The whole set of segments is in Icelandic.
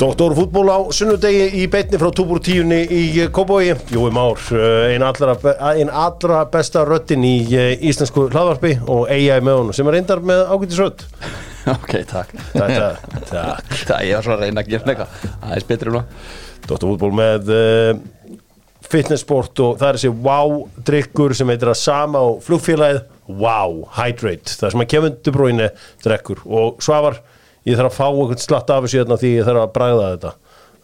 Doktor fútból á sunnudegi í beitni frá túbúr tíunni í Kóbói Jói Már, eh, einn allra, ein allra besta röttin í eh, íslensku hlaðvarpi og eiga með honum sem er reyndar með ágættisrött Ok, takk. Þetta, takk. Það var svona að reyna að gera eitthvað. Það er betri núna. Doktor fútból með fitnessport og það er þessi wow-drykkur sem heitir að sama og flugfélagið Wow Hydrate. Það sem að Kevin De Bruyne drekkur. Og Svavar, ég þarf að fá einhvern slatt af þessu hérna því ég þarf að bræða þetta.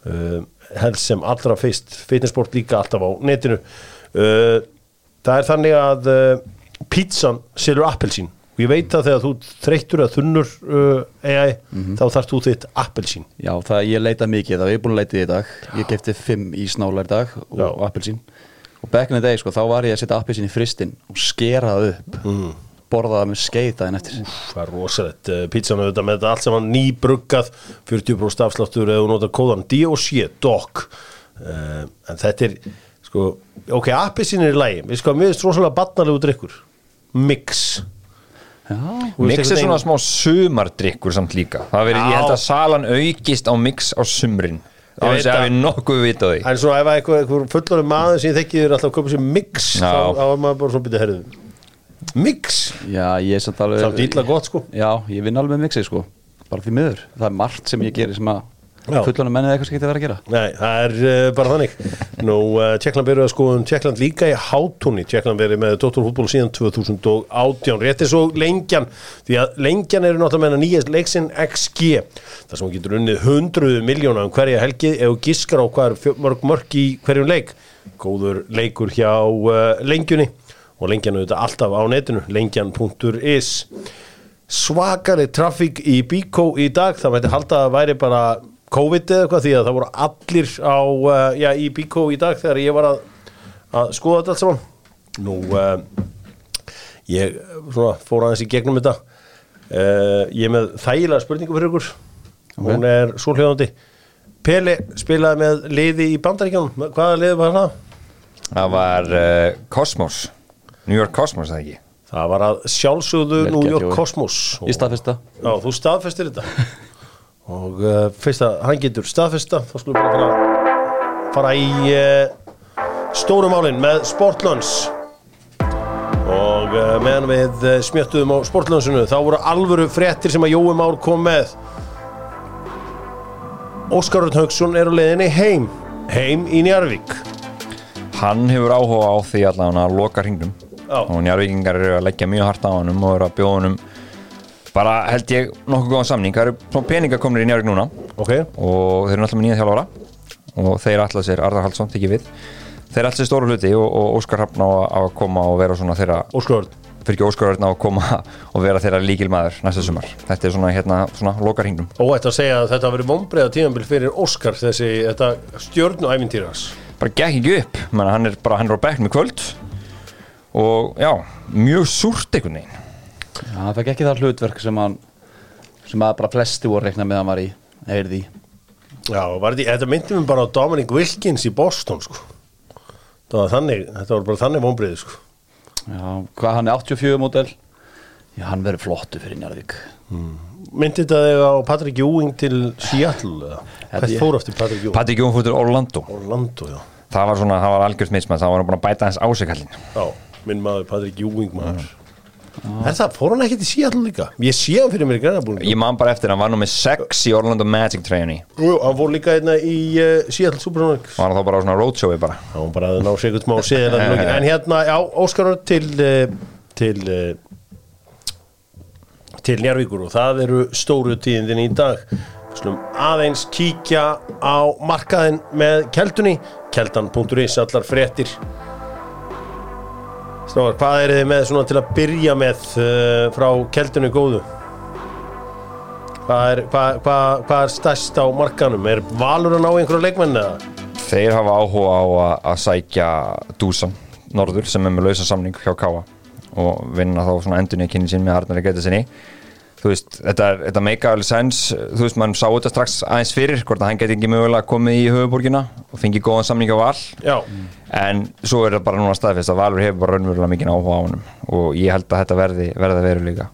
Uh, helst sem allra fyrst. Fitnessport líka alltaf á netinu. Uh, það er þannig að uh, pizzan selur appelsín. Og ég veit að þegar þú þreyttur eða þunnur uh, AI, þá þarfst þú þitt appelsín. Já, það ég leita mikið Það er búin að leita í dag. Ég kefti fimm í snálar í dag og Já. appelsín. Og back in the day, sko, þá var ég að setja appelsín í fristinn og skera það upp. Mm. Borða það með skeið daginn eftir. Það er rosalegt, uh, pizzan auðvitað með þetta allt saman nýbruggað 40% afsláttur eða þú notar kóðan D.O.C. DOC uh, en þetta er sko, ok, appisinn er í lægi við sko, mér finnst rosalega barnalegu drikkur mix. Mix er svona smá sumardrykkur samt líka. Það veri, ég held að salan aukist á mix á sumrin. Það er að að- við nokkuð við vita á því. En svo ef eitthvað, eitthvað fullorinn maður sem ég þekki þér alltaf að köpa sér mix þá, er maður bara svona byrja herðu mix, Já, ég er samt alveg samt ítla gott sko. Já, ég vinn alveg mixið, sko. Bara því miður. Það er margt sem ég gerir sem að Já. fullunum mennið eitthvað skeitt að vera að gera. Nei, það er uh, bara þannig. Nú, uh, Tjekkland verið að skoðum Tjekkland líka í hátúni. Tjekkland verið með Dóttorfútból síðan 2018 Réttir svo lengjan. Því að lengjan eru náttúrulega hennar nýjast leiksin XG Það sem getur unnið 100 miljóna um hverja helgi ef þú giskar á er fjö- mörg mörg í hverjum leik. Góður leikur hjá uh, lengjunni og lengjan auðvitað alltaf á netinu lengjan.is svakari trafík í Bíkó í dag það mætti halda að væri bara COVID eða eitthvað því að það voru allir á, uh, já, í Bíkó í dag þegar ég var að, að skoða þetta allt saman. Nú uh, ég svona, fór aðeins í gegnum þetta. Uh, ég með þægilega spurningu fyrir ykkur. Hún er svo hljóðandi Pele spilaði með liði í bandaríkjánum hvaða liði var það? Það var uh, Cosmos New York Cosmos, það ekki? Það var að sjálfsögðu New York. Cosmos. Í staðfesta. Já, þú staðfestir þetta. Og uh, fyrst að hann getur staðfesta. Þá skulum við bara fara, í uh, stóru málin með Sportlunds og uh, meðan við uh, smjöttuðum á Sportlundsinu þá voru alvöru fréttir sem að Jói Már kom með. Óskar Örn Hauksson er á leiðinni heim. Heim í Njarvík Hann hefur áhuga á því allavega að loka hringnum. Og njárvíkingar eru að leggja mjög hart á honum og eru að bjóða honum bara held ég nokkuð góðan samning. Það eru peningar komnir í njárvík núna. Ok, og þeir eru náttúrulega með nýja þjálfara. Og þeir ætla sér, Arðar Haldsson, tekið við. Þeir ætla sér stóru hluti og, og Óskar Hafn á að- koma og vera svona þeirra Óskar fyrir ekki Hafn á að koma og vera þeirra líkilmaður næsta sumar. Þetta er svona hérna, svona lokar hringnum Óætt að segja að þetta hafi verið vonbreiða tíðanbíl fyrir Óskar þessi, þetta stjörnu ævintýrans bara gekk ekki upp, Menna, hann er bara hann er á bekknum í kvöld og já, mjög súrt einhvern veginn. Já, það fekk ekki það hlutverk sem hann sem að bara flesti voru reikna með að hann var í eirði Já, var þetta, myndi mér bara á Dominic Wilkins í Boston sko. það var þannig, þetta var bara þannig vonbreiði sko. Já, hvað hann er 84 mótel Já, hann verður flottu fyrir Njarðvík. Myndi þetta þig á Patrick Ewing til Seattle ég- fór eftir Patrick Ewing? Patrik Jón fóttur Orlando. Orlando, já. Það var svona, það var algjörst mismæð það var hann búin að bæta hans ásikallin Já, minn maður Patrick Ewing maður. Er það, fór hann ekki til Seattle líka? Ég sé hann fyrir mér í grænabúlinu ég man bara eftir, hann var nú með sex í Orlando Magic treyjunni Jú, hann fór líka einna í uh, Seattle Supersonics. Var hann þá bara á svona roadshowi bara? Það var bara að ná sig eitthvað smá séðan En hérna, já, Óskar Örn til uh, til uh, til Njarvíkur og það eru stóru tíðindin í dag. Slum aðeins kíkja á markaðin með keldunni keldan.is, allar fréttir Snáðar, hvað er þið með svona til að byrja með uh, frá keldunni góðu? Hvað er, hvað, hvað, hvað er stærst á markanum? Er Valur að ná einhverju leikmenn eða? þeir hafa áhuga á að, að sækja Dúsan Norður sem er með lausa samning hjá Káa og vinna þá svona endurni kynni sín með Arnari Geta sinni þú veist, þetta, þetta make alveg sens þú veist, mann sá þetta strax aðeins fyrir hvort að hann geti ekki mögulega komið í höfuborgina og fengið góðan samning á val. Já, en svo er það bara núna staðfest að Valur hefur bara raunverulega mikið áhuga á honum og ég held að þetta verði, verði veruleika.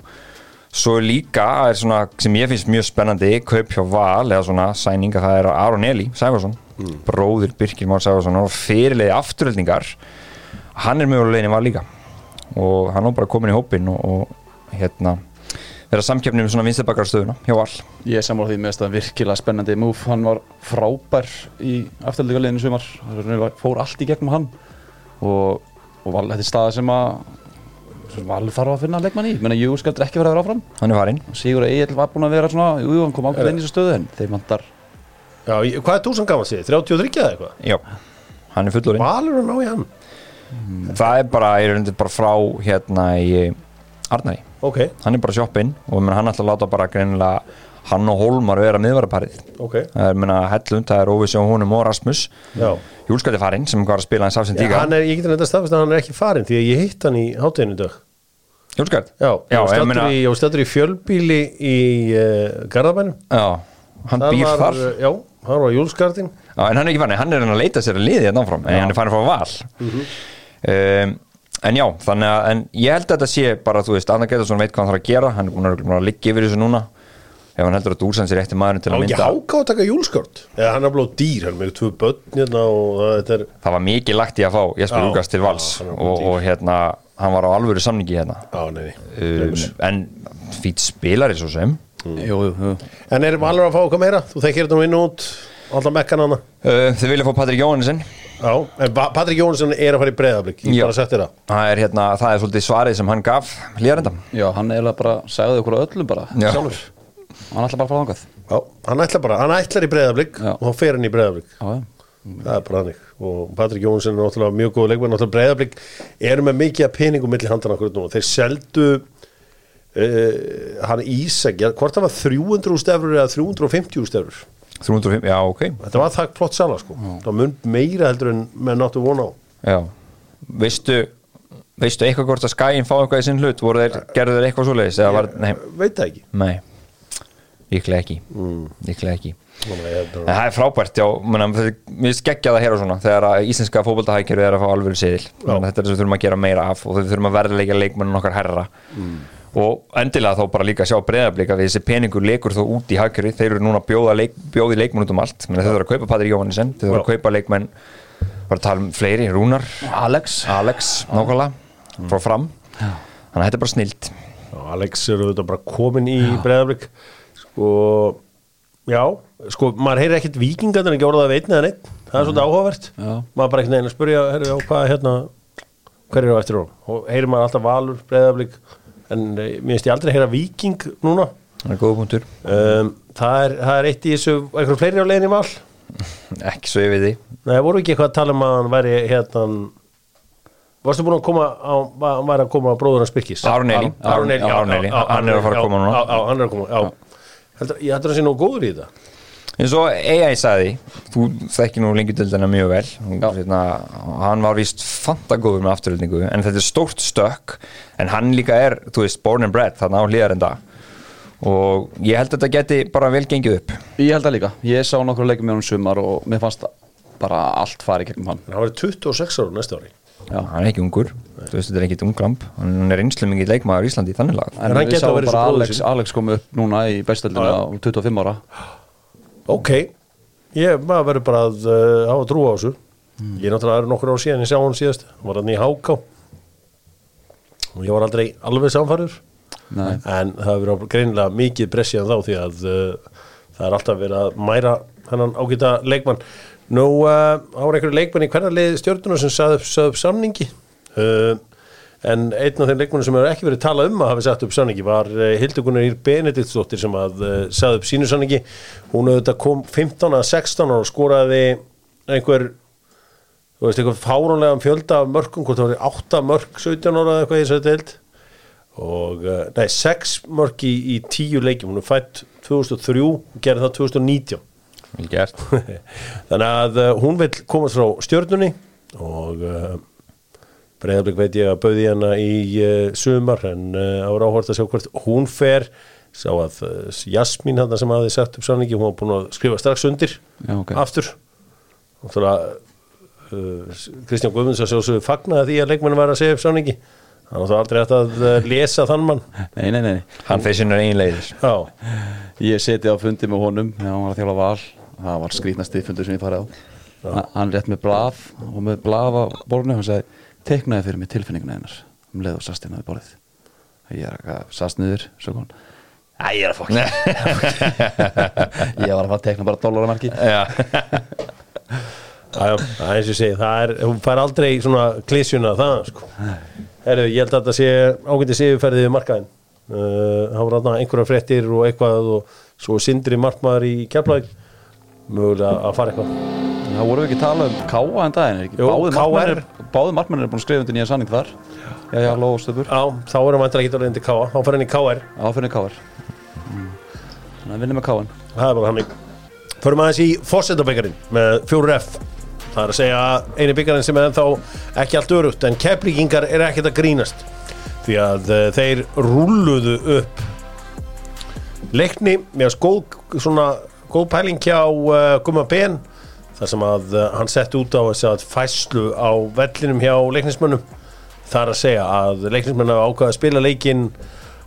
Svo er líka er svona, sem ég finnst mjög spennandi kaup hjá Val eða svona sæninga það er Aron Eli Sæfarsson, bróðir Birkir Már Sæfarsson og fyrirleiði afturöldingar hann er mögulega leiðin Val líka. Og hann er bara komin í hópin og, og hérna vera samkeppni með svona vinstibakarstöðuna hjá Val? Ég er sammála því með þetta virkilega spennandi move. Hann var frábær í afturhaldingarleginu sumar. Fór allt í gegnum hann. Og, og val, þetta staða sem að sem Val þarf að finna leikmann í. Menna, jú, skal ekki vera að vera áfram. Hann er farinn. Sigur Egil var búinn að vera svona Jú, hann kom ákveð inn í þessu stöðu en þeir vantar Já, hvað er þú sem gaman sér? 33 eða eitthvað? Já, hann er fullorinn Valur að ná í hann. Það er bara, ég er undir bara frá hérna í Arnari. Ok, hann er bara shoppinn og menn, hann ætla að láta bara greinilega hann og Hólmar vera miðvaraparið. Ok. Það er menna Hellund, það er Óvissi og húnum og Rasmus. Já, Júlskvætti farinn sem var að spila hans afsinn Já, tíka er, ég getur nefnt að staðfast að hann er ekki farin því að ég hitt hann í hátteginu í dag. Júlskvætt? Já, Já, ég var meina- í, í fjölbíli í uh, Garðabænum. Já, hann Þar býr var, þar. uh, Já, hann var Já, en hann er ekki farin, hann er hann að leita sér að liði hérna áfram, en hann er farin frá val. Mhm. um, En já, þannig að en ég held að þetta sé bara, þú veist, Anna Getarsson veit hvað hann þarf að gera hann er búin að, búin að liggja yfir þessu núna. Ef hann heldur að Dúsans er eftir maðurinn til að ekki mynda háká að taka Júlsgard Eða hann er blóð dýr, hann er með tvö börn hérna og þetta er það var mikið lagt í að fá Jesper Lukas til vals já, og, og hérna, hann var á alvöru samningi hérna. Já, nei, um, en fýtt spilari svo sem. Jú, jú, jú. En er Valur að fá eitthvað meira? Þú þekkir þetta nú inn og út Alltaf mekkan hana. Uh, þau vilja fá Patrik Jóhannesson Já, en Pa- Patrik Jónsson er að fara í breyðablík Ég Já. bara sett þér það. Það er, hérna, það er svolítið svarið sem hann gaf hlýjarenda Já, hann eiginlega bara sagði okkur á öllum bara Já. sjálfur. Hann ætla bara að fara þangað. Já, hann ætlar bara, hann ætlar í breyðablík Já. og þá fer hann í breyðablík Já, já. Það er bara hannig og Patrik Jónsson er náttúrulega mjög góð leikmenn náttúrulega breyðablík eru með mikið að peningum milli handana okkur nú þeir seldu uh, hann Ísak, ja, hvort það var 300 stefur eða 350 stefur 305, já ok. Þetta var það flott sala sko. Það mun meira heldur en menn náttu vona á. Já, veistu veistu eitthvað hvort að skæin fá eitthvað í sinn hlut? Þeir, gerðu þeir eitthvað var, nei, veit það ekki. Nei. Líklega ekki. Líklega ekki. En það er frábært, já, við skeggja það hér og svona þegar að íslenska fótboltahækjur er að fá alveg siðil, þetta er það sem við þurfum að gera meira af og þau þurfum að verðleika leikmennun okkar herra og endilega þá bara líka sjá breyðablika við þessi peningur leikur þó út í hagkjöri þeir eru núna að bjóða leik, bjóði leikmenn út um allt. Menn þau þurfum að kaupa Patrik Jóhannesson þau þurfum að Já. kaupa leikmenn bara að tala um fleiri, Rúnar. Alex. Alex, nákvæmlega frá fram, þannig að þetta er bara snilt. Já, Alex er auðvitað bara komin í breyðablík sko já, sko, maður heyrir ekkit vikingarnir ekki orðað að veitna eða neitt það er svolítið áhugavert. Já. maður bara ekkert neginn að spyrja herri, já, hvað hérna hver er á eftir hún og heyrir maður alltaf valur, breyðablík en eh, mér finnst ég aldrei að heyra viking núna það er góða punktur, um, það, er, það er eitt í þessu eitthvað fleiri á í val ekki svo ég við því Nei, voru ekki eitthvað að tala um að hann væri hérna Varstu búin að koma á, hann væri að koma á bróður hans Birkis? Aron Eli. Aron Eli, já, Aron Eli. já, já, Hann er að fara að koma núna. Já, hann er að koma, já Heldur, Ég hættur að sé nú góður í þetta eins og AI sagði þú þekki nú lengi dildina mjög vel Já. hérna, hann var víst fantagóður með afturöldingu en þetta er stórt stökk en hann líka er, þú veist, born and bred þarna á hlýðarenda og ég held að þetta geti bara vel gengið upp. Ég held það líka, ég sá nokkur leikum með hann sumar og mér fannst bara allt fari gegnum hann. En hann var 26 ára næsta ári. Já. hann er ekki ungur, þú veist, þetta er ekkit unglamp hann er einslu mikið leikmaður í Íslandi í þannig lag. En En hann við að sáum vera bara Alex. Alex kom upp núna í já. á 25 ára. Ok, ég maður verður bara að uh, hafa trú á þessu Ég er náttúrulega nokkur á síðan ég sá hann síðast. Hann var hann í Háká. Og ég var aldrei alveg Nei. en það hefur verið greinilega mikið pressið þá því að uh, það er alltaf verið að mæra hennan ágæta leikmann. Nú uh, ára einhverju leikmann í hverja leið stjórnuna sem saði upp, upp samningi. Uh, en einn af þeim leikmannum sem hefur ekki verið talað um að hafa satt upp samningi var uh, Hildugunar Ír Benediktsdóttir sem að uh, saði upp sínu samningi. Hún auðvitað kom 15 að 16 ára og skoraði einhver þú veist, eitthvað fáránlega fjölda af mörkum, hvort það var 8 mörk 17 ára eða eitthvað í þessu deild. Og, uh, nei, 6 mörk í, í 10 leikjum, hún er fætt 2003, hún gerði það 2019 vel gert. Þannig að uh, hún vil komast frá stjörnunni og uh, breyðarblik veit ég að bauði hana í uh, sumar en uh, ára áhort að sjá hvort hún fer. Sá að Jasmín hann sem hafði sett upp samningi, hún var búin að skrifa strax undir Já, ok. aftur. Og þannig að Kristján Guðmunds að sjálfsögðu fagnaði því að leikmennin væri að segja upp að það er aldrei hægt að eh, lesa þann mann. Nei, nei, nei, Hann einn leiðir. Já, ég seti á fundi með honum þegar hann var að þjála val. Það var skrítnasti fundur sem ég farið á. Hann, hann rétt með blað og með blað á borðinu hann sagði, teiknaði fyrir mig tilfinninguna hennar um leið og sast inn á borðið. Ég er að sast niður hann Æ, ég er að fokk Ég var að fara að teikna bara Já, já, já, það er eins og ég segi Það er, hún fær aldrei svona klísjuna það, sko. Herru, ég held að þetta sé ágæti sigurferðið við markaðin uh, Það voru þarna einhverja fréttir og eitthvað og svo sindri markmaður í keflæk mögulega að fara eitthvað. Það voru við ekki að tala um Káa en daginn er ekki? KR. markmennir Báðir markmennir er búin að skrifa undir nýja sanning þar. Já, já, Lóa Stöpur Já, þá erum við ekki að reyndi káa, þá fara henni KR Áfinnir Káar Þannig að vinna með Káan Það er bara hannig Förum aðeins í fórsetabækarinn með 4F Það er að segja eini byggarinn sem er ennþá ekki allt örugt en keflíkingar er ekkert að grínast. Því að uh, þeir rúluðu upp leikni með góð, svona, góð pæling hjá uh, Guma Ben þar sem að uh, hann setti út á þess að fæslu á vellinum hjá leiknismönnum. Það er að segja að leiknismönnum hafa ákvaða að spila leikinn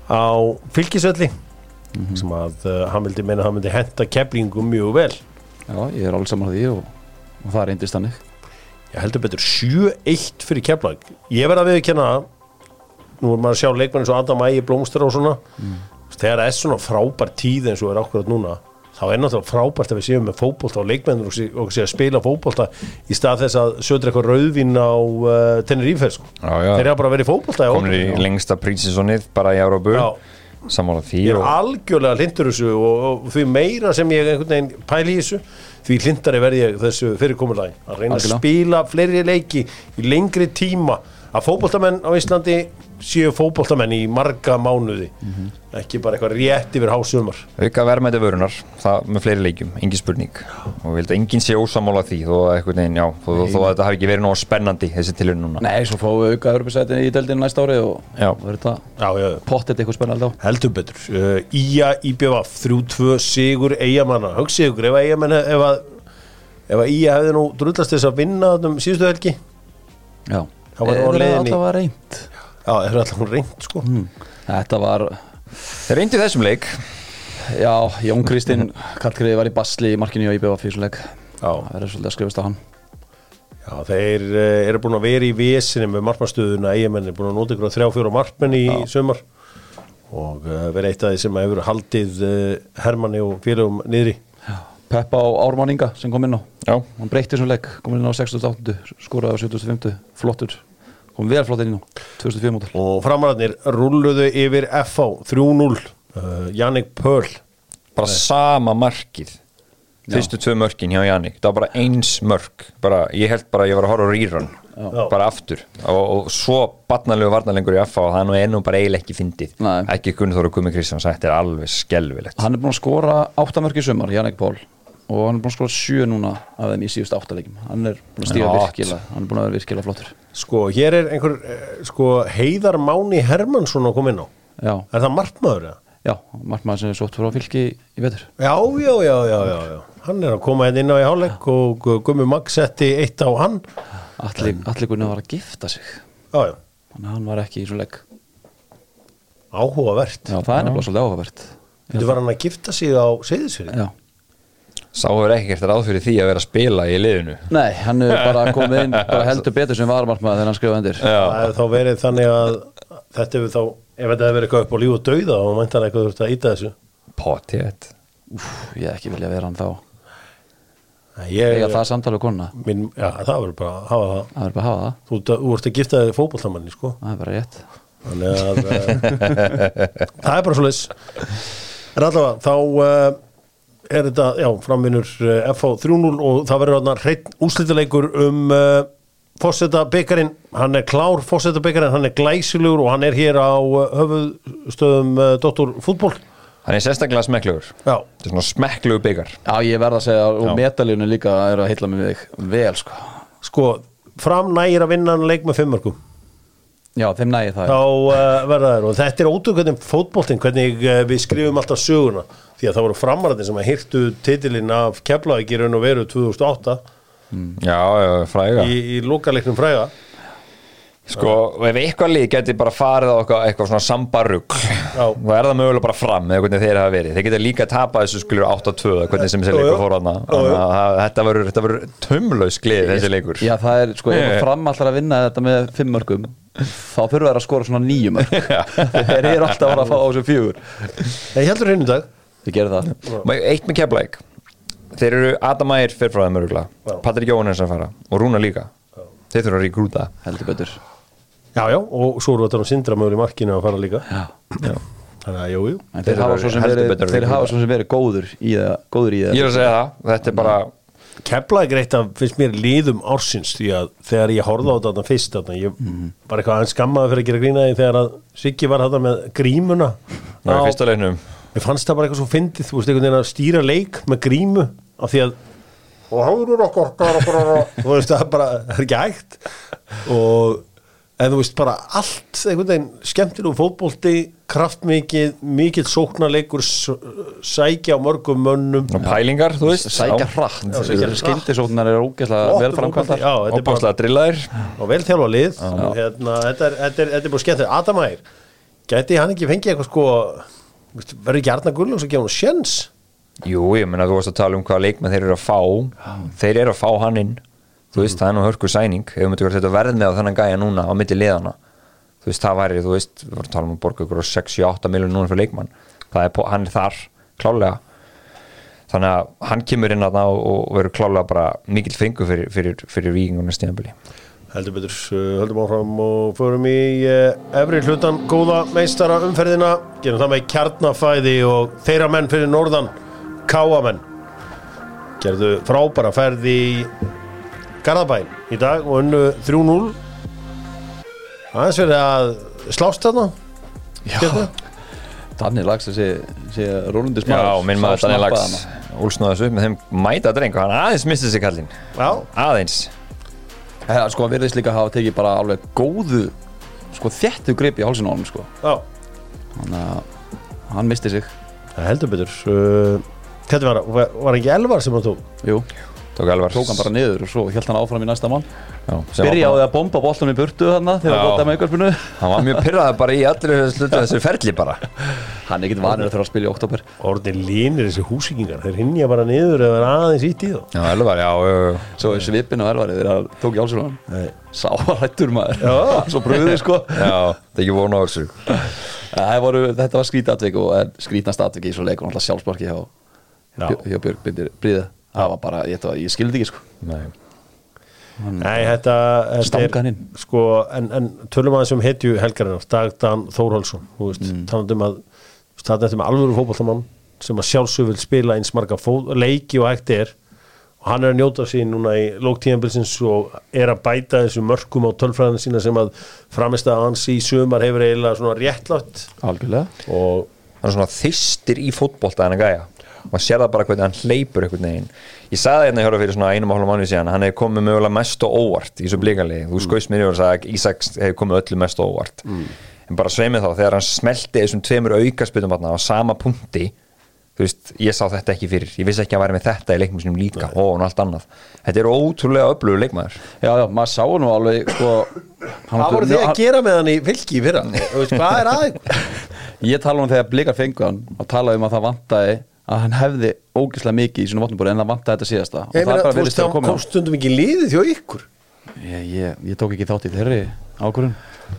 á fylgisvelli sem að hann vildi meina að hann myndi henda keflingum mjög vel. Já, ég er alveg saman á því og, og það reyndist þannig. Ég heldur betur 7-1 fyrir keflag ég verð að viðkjanna það nú er maður að sjá leikmenn eins og Adam Ægi Blómstur og svona. Þegar það er svona frábær tíð eins og er ákveðat núna þá er náttúrulega frábært að við séum með fótbolta og leikmennur og, sé, og sé að spila fótbolta í stað þess að sötur eitthvað rauðvín á uh, Tenerife sko. Þeir eru bara verið í fótbolta komin í lengsta prísisonnið bara í Európu Já. Sammála því ég er og algjörlega hlindur þessu og, og því meira sem ég pæli í þessu því hlindari verð ég þessu fyrirkomulagi að reyna Algjörlega. að spila fleiri leiki í lengri tíma að fótboltamenn á Íslandi séu fótboltamenn í marga mánuði. Ekki bara eitthvað rétt yfir hásumar auka verðmæti vörunar það með fleiri leikjum, engin spurning. Og við held að enginn sé ósamála því þó veginn, já, þó, þó að þetta hafi ekki verið nóg spennandi þessi tilhörn núna. Nei, svo fáum við auka Örbjörnsætin í deildinu næsta ári og verður þetta pottet eitthvað spennandi á. Heldur betur. Uh, Ía IBVF 3-2 sigur Eyjamanna hugsið ykkur ef að Eyjamenn ef að, ef að Ía hefði nú drullast þess að vinna um síðustu helgi? Já, Það var alltaf var reynd já, það er alltaf hún reynd sko Þetta var, þeir reyndu þessum leik. Já, Jón Kristinn Karlgriði var í basli í markinu og IBF físuleik já, Það verður svolítið að skrifast á hann. Já, þeir uh, eru búin að vera í vesinu með markmannstöðuna, eigamenn er búin að nota ykkur á þrjá fjóra markmenn í sumar. Og uh, vera eitt af því sem hefur haldið uh, Hermanni og félagum niðri. Peppa á Ármann Inga sem kom inn á. Já, Hann breytti þessum leik, kom inn á 68 skoraði á 75, flottur kom vel flott inn á, 2004 mótil og framararnir rulluðu yfir FH 3-0 uh, Jannik Pöl bara sama markið. Fyrstu tvö mörkin hjá Jannik. Það var bara eins mörk. Bara, ég held bara að ég var að horfa rýran bara aftur. Og, og svo batnalegu varnalengur í FA og það er nú ennú bara eiginlega ekki fyndið. Nei. ekki Gunni Þóru Gumi Kristjáns þetta er alveg skelvilegt Hann er búin að skora 8 mörk í sumar, Jannik Pól og hann er búin að skora 7 núna af þeim í síðust 8 leikim hann er búin að stíga Já, virkilega hann er búin að vera virkilega flottur sko, hér er einhver uh, sko, Heiðar Máni Hermannsson að koma inn á. Já, er það markmaður eða? já, markmaður sem er sótt frá fylki í vetur. Já, já, já, já, já, já. Hann er að koma hérna inn á í hálfleik og Gummi Magg setti eitt á hann. Allir, Gunni var að gifta sig. Já, já, þannig að hann var ekki í svo leik. Áhugavert. Já, það er nefnilega svolítið áhugavert. Þetta var hann að gifta sig á Seyðisfyrir Já sá hefur ekki gert ráð fyrir því að vera að spila í liðinu. Nei, hann er bara komið inn bara heldur betur sem varmarkmaður þegar hann skrifaði undir. Það hefur þá verið þannig að þetta hefur þá, ef þetta hefur verið eitthvað upp á líf og dauða og mæntan eitthvað þurft að íta þessu. Potið Ég ekki vilja vera hann þá. Nei, ég, Ega það samtal við konuna? Minn, Já, það verður bara að hafa það. Það er bara að hafa það, Þú, þú ert að gifta þig fótbolltamanni, sko. Það er bara rétt. Þannig að uh, það er bara er þetta, já, framvinnur uh, FH 3-0 og það verður þarna hreitt úslitaleikur um uh, Fosseta byggarinn, hann er klár Fosseta byggarinn, hann er glæsilegur og hann er hér á uh, höfuðstöðum uh, Dr. Fútból hann er sérstaklega smekklegur. Já, þetta er svona smekklegur byggar Já, ég verð að segja, og Já. metalíunum líka er að heilla mig við þig vel, sko. Sko, fram nægir að vinna hann leik með fimmörkum Já, þeim nægi það þá uh, verða þær. Og þetta er ótrúð hvernig fótboltinn, hvernig uh, við skrifum alltaf söguna því að það voru framarðin sem að hirtu titilinn af Keflavík í raun og veru 2008 já, já, fræga. Í, í lokaleiknum fræga. Sko, ef eitthvað lið geti bara farið á eitthvað, eitthvað svona sambarugl þá er það mögulega bara fram eða hvernig þeir hafa verið. Þeir geta líka tapað þessu skulur 8-2 eða hvernig sem þessi leikur fór hana að það- þetta verður- tömlaus glið þessi leikur. Já, það er, sko, ef Ég- að fram allar að vinna þetta með fimm mörgum þá þurfa þær að skora svona nýju mörg þeir eru alltaf að fara að fá á þessu fjögur. Ég heldur hreinu dag Þið gerir það. Ma- eitt með keflæk þeir eru Adam Ægir fyrir frá örugla Já. Patrik Jóhannes að fara. Og Rúna líka. Þeir þurfa að rekrúta. Heldur betur. Já, já, og svo eru þetta nú sindra mögur í markinu að fara líka. Já. Þannig að, jú, jú. Þeir þeir hafa svo sem verið, betur að þeir rekrúta. hafa svo sem verið góður í það góður í það. Ég er að segja það, þetta er bara Keflaði greitt að finnst mér liðum ársins því að þegar ég horfði á þetta fyrst þarna, ég var eitthvað aðeins skammaði fyrir að gera grínaði þegar að Siggi var þetta með grímuna það er á- fyrsta leiknum Mér fannst það bara eitthvað svo fyndið, þú veist, einhvern veginn að stýra leik með grímu af því að og bara, bara, þú veist, það er bara, það er ekki hægt. Og en þú veist, bara allt einhvern veginn skemmtilegu fótbolti, kraftmikið mikill sóknarleikur sækja á mörgum mönnum. Og pælingar, þú veist. Sækja hratt. Skyndisóknar eru ógeðslega Flott vel framkvæmdar. fótbolti, Já, þetta er bara opáslega drillaðir. Og vel þjálfa lið. Og hérna, þetta er, er, er bara skemmt Adam Ægir, gæti hann ekki fengið eitthvað sko, verður ekki Arna Gullungs að gefa hann sjens Jú, ég meina þú varst að tala um hvaða leikmenn þeir eru að fá. Þeir eru að fá hann inn. Þú veist, það er nú hörku sæning. Ef við myndum þetta verð með á þennan gæja núna á milli liðana þú veist, það væri, þú veist við varum að tala um að borga ykkur á 6-8 miljonir núna fyrir leikmann. Það er, hann er þar, klálega þannig að hann kemur inn að og, og verður klálega bara mikill fengu fyrir, fyrir, fyrir víkingunum stíðanbili heldur betur, uh, höldum áfram og förum í uh, efri hlutan góða meistara umferðina gerum það með kjarnafæði og þeirra menn fyrir norðan káamenn gerðu frábæra ferð í Garðabæn í dag og unnu 3-0 aðeins verið að slást þarna. Skemmtilegt. Danni lags þessi, þessi rólundis Já, maður minn Sá maður Daniel hana. úlsnáða þessu upp með þeim mæta dreng og hann aðeins misti sig kallinn Já, aðeins Það sko hann virðist líka að hafa tekið bara alveg góðu sko þéttu grip í hálsinn á honum sko. Þannig að hann misti sig. Það heldur betur. Uh, Þetta var, var, var ekki elvar sem hann tók Jú, tók tók hann bara niður og svo held hann áfram í næsta mann. Byrja því að bomba boltanum í burtu þarna þegar hann bótaði með ykkurspinu hann var mjög pyrraði bara í allir slutu þessu ferli bara. Hann er ekkert vanur að þurfa að spila í oktober Orðin línir þessi húsíkingar Þeir hinja bara niður eða aðeins í þá Já, alvar, já, já. Svo er svipin á erfarið þegar tók í hálsinn á hann Nei. Sá að hættur maður. Já. Svo bröðið sko. Já það er ekki vona á þessu. Þetta var skrítið atvik og skrítnast atvik í svo leik og náttúrulega sjálfsparki hjá, Já. hjá, hjá Björg Bindir Bríða Það var bara, ég, ég skildi ekki sko. Nei. Nei, þetta, þetta er sko, en, en tölum aðeins um hetju helgarinnar, Dagdan Þórhálsson þú veist, mm. talandi um að þú veist, þetta er með alvöru fótballamann sem að sjálfsög vil spila eins marga fó, leiki og hægt er. Og hann er að njóta sín núna í lóktíðanbilsins og er að bæta þessu mörkum á tölfræðina sína sem að framist að hans í sömar hefur eiginlega svona réttlátt. Algjörlega. Og hann er svona þystir í að gæja maður sér það bara hvernig hann hleypur einhvern veginn. Ég sagði hérna hjá fyrir svona einum og hálfum mánuði síðan hann hefði komið mögulega mest og óvart í þessu blíkanlegi, þú skoist mér yfir og sagði að Ísaks hefði komið öllu mest og óvart. En bara sveimið þá, þegar hann smelti þessum tveimur aukaspytum á sama punkti þú veist, ég sá þetta ekki fyrir. Ég vissi ekki að hann væri með þetta í leiknum sinum líka og hann allt annað, þetta er ótrúlega öflugur leikmaður. Já, já, maður sá nú alveg sko, hann Hvað voru þið að gera með hann í fyrra? Þú veist, hvað er aðeins? Ég tala um þegar blikar fengu hann og tala um að það vantaði að hann hefði ógeðslega mikið í svona votnubúri en það vantaði þetta síðasta. Og það bara þú veist, að þá koma kom stundum ekki liðið hjá ykkur. Ég, ég, ég tók ekki þátt í þeirri ákvörðun.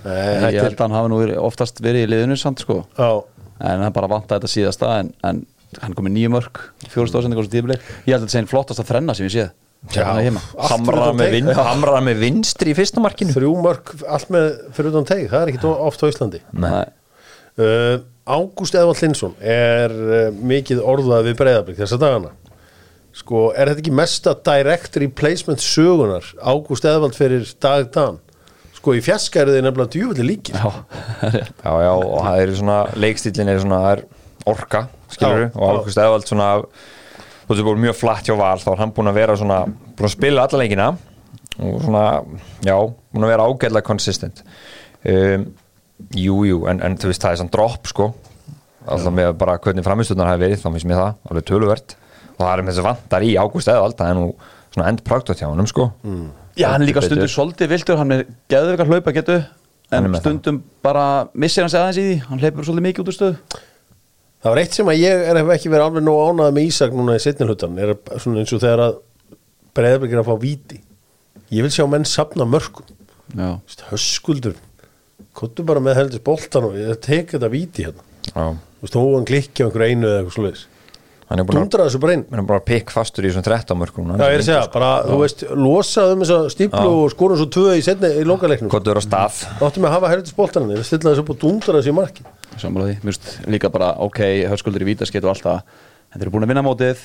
Nei, Ég held að hann hafi nú oftast verið í liðinu samt sko. Já, en hann bara vantaði þetta síðasta en, en hann kom með nýju mörg fjórustóðsending og svo tíðbili ég held að þetta sé einn flottast að þrenna sem ég séð hérna utan með, vin, hamraði með vinstri í fyrsta markinu. Þrjú mörg, allt með fyrir utan teig, það er ekki oft á Íslandi Ágúst Eðvald Linsson er uh, mikið orðað við breyðablík þessa dagana. Sko, er þetta ekki mesta direct replacement sögunar Ágúst Eðvald fyrir dag dan? Sko, í fjaska eru þið nefnilega djúvillig líkir. Já, Já, já, og það er svona leikstílinn er svona, það er orka skilur Já, og. Ágúst Eðvald svona þú veist, búið mjög flatt hjá val þá er hann búin að vera svona, búin að spila alla leikina. Og svona, já búin að vera ágæðlega konsistent um, Jú, jú, en, en þú veist, það er svona drop, sko. Alltaf með bara hvernig framistöðnar hafi verið þá finnst mér það, alveg töluvert. Og það er með þessu vantar í Ágúst Eðvald það er nú svona endprakt á tjánum, sko. Mm. Já, hann er líka Betur. stundum svolítið viltur, hann er geðveikar hlaupa getu en stundum bara missir hann sig aðeins í því. Hann hleypur svolítið mikið út úr stöðu. Það var eitt sem að ég er hef ekki verið alveg nóg ánað með Ísak núna í setni hlutan er svona eins og þegar að Breiðabrikir að fá víti. Ég vil sjá menn sapna mörgum höskuldur kottu bara með heldis boltan og ég tek þetta víti hérna. Já. Þú veist, þó hann klikki á einhverju einu eða eitthvað svoleiðis. Hann er búin að dundra þessu bara inn. Hann er bara pikk fastur í þessum 13 mörgum Já, ég er að segja, bara, þú veist, losaðu um þessa stíplu og skorum svo tvö í setni í lokaleiknum. Kottur á stað. Áttum við að hafa heldis boltan ég stilla þessu upp og dundra þessu í marki sammála því, mér finnst líka bara ok, hörskuldur í vítaskeitt og allt það. Þeir eru búin að vinna mótið,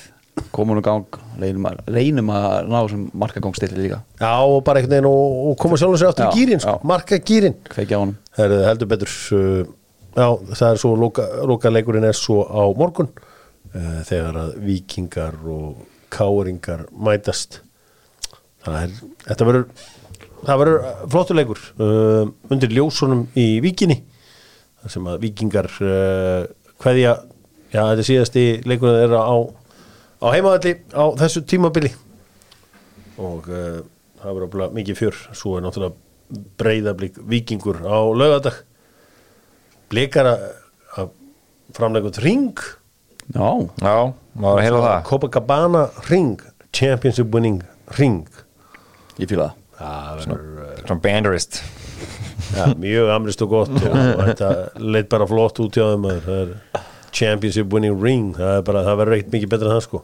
komum í gang reynum að, reynum að ná þessum markagangstili líka, Já, og bara einhvern veginn og, og koma sjálfum sér aftur Já, í gýrin, sko, marka gýrin Það er heldur betur uh, Já, það er svo loka, loka leikurinn er svo á morgun uh, þegar að vikingar og káringar mætast. Það er, þetta verður það verður flottur leikur uh, undir ljósunum í vikinni þar sem að vikingar uh, hverja, já þetta er síðasti leikurinn þeirra á, á heimaðalli á þessu tímabili. Og uh, það verður alveg mikið fjör. Svo er náttúrulega breyðablík vikingur á laugadag blikar að, að framlega ring Já, Já, maður að heila það. Copacabana ring championship winning ring ég fýla það. Uh, Svona banderist. Mjög amrist og gott og, þetta leitt bara flott út hjá þeim það er championship winning ring. Það, bara, það verður ekkert mikið betra en það sko.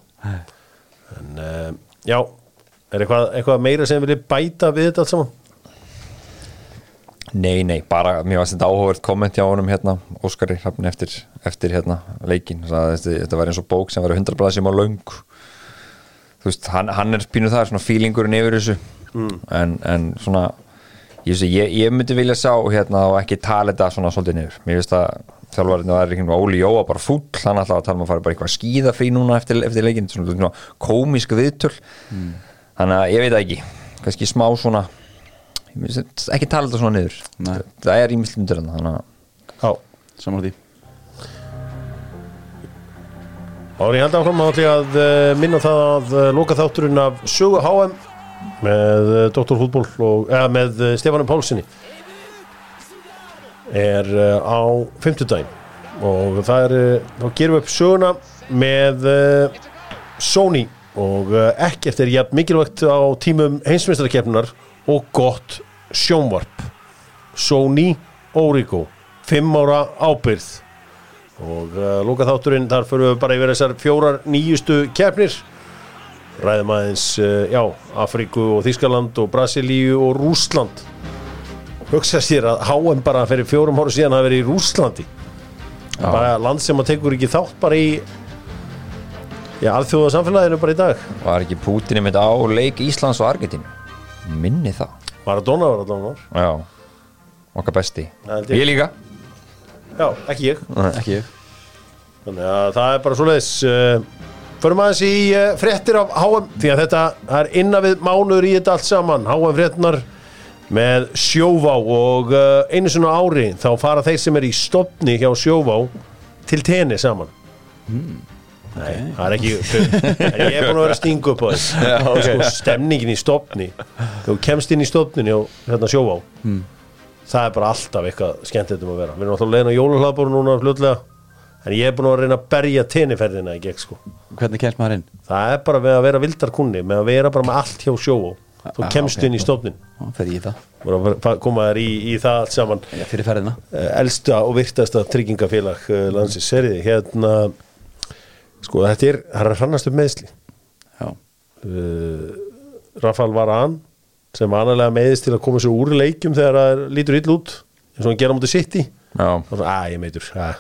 En uh, já er eitthvað, eitthvað meira sem vilja bæta við þetta allt saman? Nei, nei, bara mér varst þetta áhugavert komment hjá honum hérna, Óskari Hrafn eftir, eftir hérna leikin þetta, var eins og bók sem var 100 blaðsum á löng. Þú veist, hann, hann er pínu það svona feelingurinn yfir þessu. En, en svona ég, ég, myndi vilja sjá hérna og ekki tala þetta svona svolítið niður. Mér finnst að þjálfarinn var ekki Óli Jóa bara fúll, hann ætlaði að tala um að fara bara eitthvað skíðafrí núna eftir, eftir leikin svona, svona komisk viðtöl þannig að ég veit það ekki, kannski smá svona ekki tala þetta svona niður Nei. það er undir hann þannig að já Sammála því Ári ég held áfram að, að uh, minna það að uh, loka þátturinn af sögu HM með uh, Dr. Fútból og, eða með uh, Stefanum Pálssoni er uh, á fimmtudaginn. Og það er, uh, þá gerum við upp söguna með uh, Sony. Og ekkert er jafn mikilvægt á tímum heimsmyndstarkeppnunar og gott sjónvarp. Sony Origo 5 ára ábyrð og lóka þátturinn þar fyrir við bara yfir þessar fjórar nýjustu keppnir. Ræðum aðeins já, Afríku og Þískaland og Brasilíu og Rúsland hugsa sér að HM bara fyrir fjórum hóru síðan hafi verið í Rúslandi bara land sem að tekur ekki þátt bara í já, alþjóða samfélaginu bara í dag. Var ekki Pútinni mitt á leik Íslands og Argentínu? Minni það. Maradona var allan var já, okkar besti. Ég. ég líka. Já, ekki ég. Ekki ég. Þannig að það er bara svo leiðis uh, Förum aðeins í uh, fréttir af HM Því að þetta það er innan við mánuður í þetta allt saman. HM fréttinar með sjóvá og uh, einu svona ári þá fara þeir sem er í stopni hjá sjóvá til tenni saman. Nei, það er ekki ég er búin að vera að stinga upp á því sko, stemningin í stopni þú kemst inn í stopninni og hérna sjóvá. Það er bara alltaf eitthvað skemmt þetta um að vera. Við erum alltaf leiðin á jólahlaðbóru núna fljótlega. En ég er búin að reyna að berja tenniferðina í gegn sko. Hvernig kemst maður inn? það er bara að vera vildarkunni með að vera bara með allt hjá sjóvá þú Ah, kemst ok. inn í fer ég í það. Að í, í það allt saman. Já, fyrir ferðina. Eh, elsta og virtasta tryggingafélag uh, landsins. Seriði hérna sko þetta er, það er að hrannast upp meðsli Já, uh, Rafael Varane sem vanalega meðist til að koma sér úr leikjum þegar það lítur ill út eins og hann gera mútið sitt í að ég meitur, að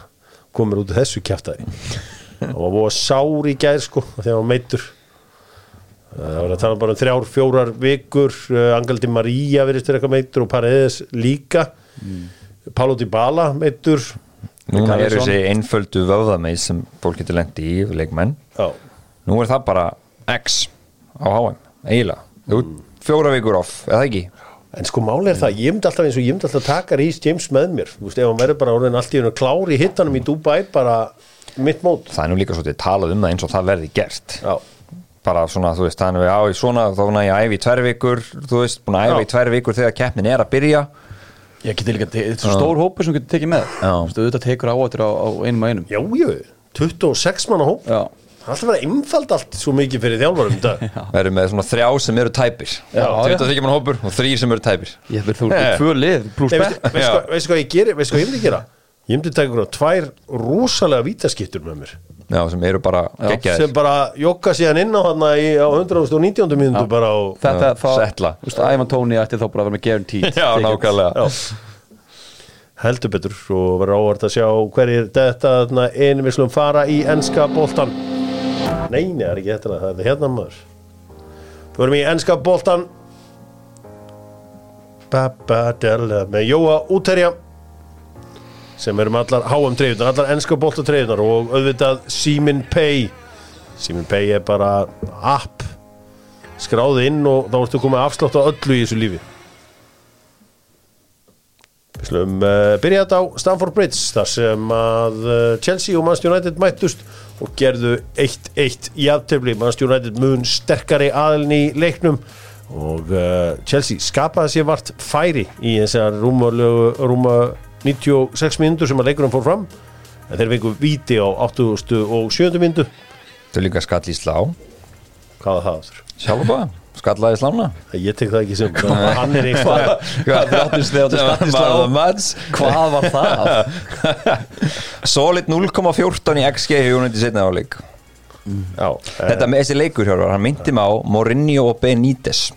komur út þessu kjaftaði og var búið sár í gær sko þegar hann meitur það var að tala bara um þrjár, fjórar vikur uh, Angaldi María verið styrir eitthvað meitur og Paredes líka. Mm. Paulo Dybala meitur núna eru þessi einföldu vöðameið sem fólk getur lendi í leikmenn. Já, nú er það bara X á HM, eiginlega. Ert fjóra vikur off, eða ekki? En sko máli er það, ég myndi alltaf eins og ég myndi alltaf taka Rhys James með mér, þú veist, ef hann verður bara orðin allt í hennu klár í hittanum í Dubai bara mitt mót. það er nú líka svolítið talað um það eins og það verði gert. Já, bara svona, þú veist, þannig við á í svona þá næ ég að æfi í tvær vikur, þú veist búin að æfa Já. í tvær vikur þegar keppnin er að byrja. Ég geti líka, þetta er svo stór hópur sem getur tekið með. Þú veist, auðvitað tekur áhættur á, á einum og einum. Já, jú, 26 manna hóp. Já, Það er alltaf verið einfald allt svo mikið fyrir þjálfarum dag. Verður með svona þrjá sem eru tæpir. Já, 23 mann hópur og þrýr sem eru tæpir. Ég vil þú tvö lið pluss bekk veistu, hvað, ég myndi gera? Ég myndi taka ykkur tvær rosalega vítaskiptur með mér Já, sem eru bara geggjaðir. sem bara jogga síðan inn á hann á 119. mínútu bara og Þetta, settla. þú veist, Ævan Tóni ætti þá bara að vera með guaranteed Já, nákvæmlega. Heldur betur og verður ávart að sjá hverjir þetta þarna einu við slum fara í enska boltan nei, nei, það er ekki þetta það er hérna maður. Förum í enska boltan Babadella með Jóa Úterja sem eru með allar HM treyðunar, allar enska bolta treyðunar og auðvitað Simin Pay Simin Pay er bara app skráði inn og þá ertu komið afslátt á öllu í þessu lífi. Við slum uh, byrja þetta á Stamford Bridge þar sem að uh, Chelsea og Manchester United mættust og gerðu 1-1 í aftöfli Manchester United mun sterkari aðilin í leiknum og uh, Chelsea skapaði sér vart færi í þessar rúma, rúma 96 mínútur sem að leikurum fór fram. En þeir fengu víti á 80 og 70 mínútu. Þau líka skall í slá. Hvað var það aftur? Sjálfa, skallaði slána Ég tek það ekki sem hann er eitthvað Hvað þráttist þið áttu skatt í slá? Hvað var það? Solid 0,14 í XG í United setna áleik Já, Þetta með þessi leikur hjá hann myndi mig á Mourinho og Benítez.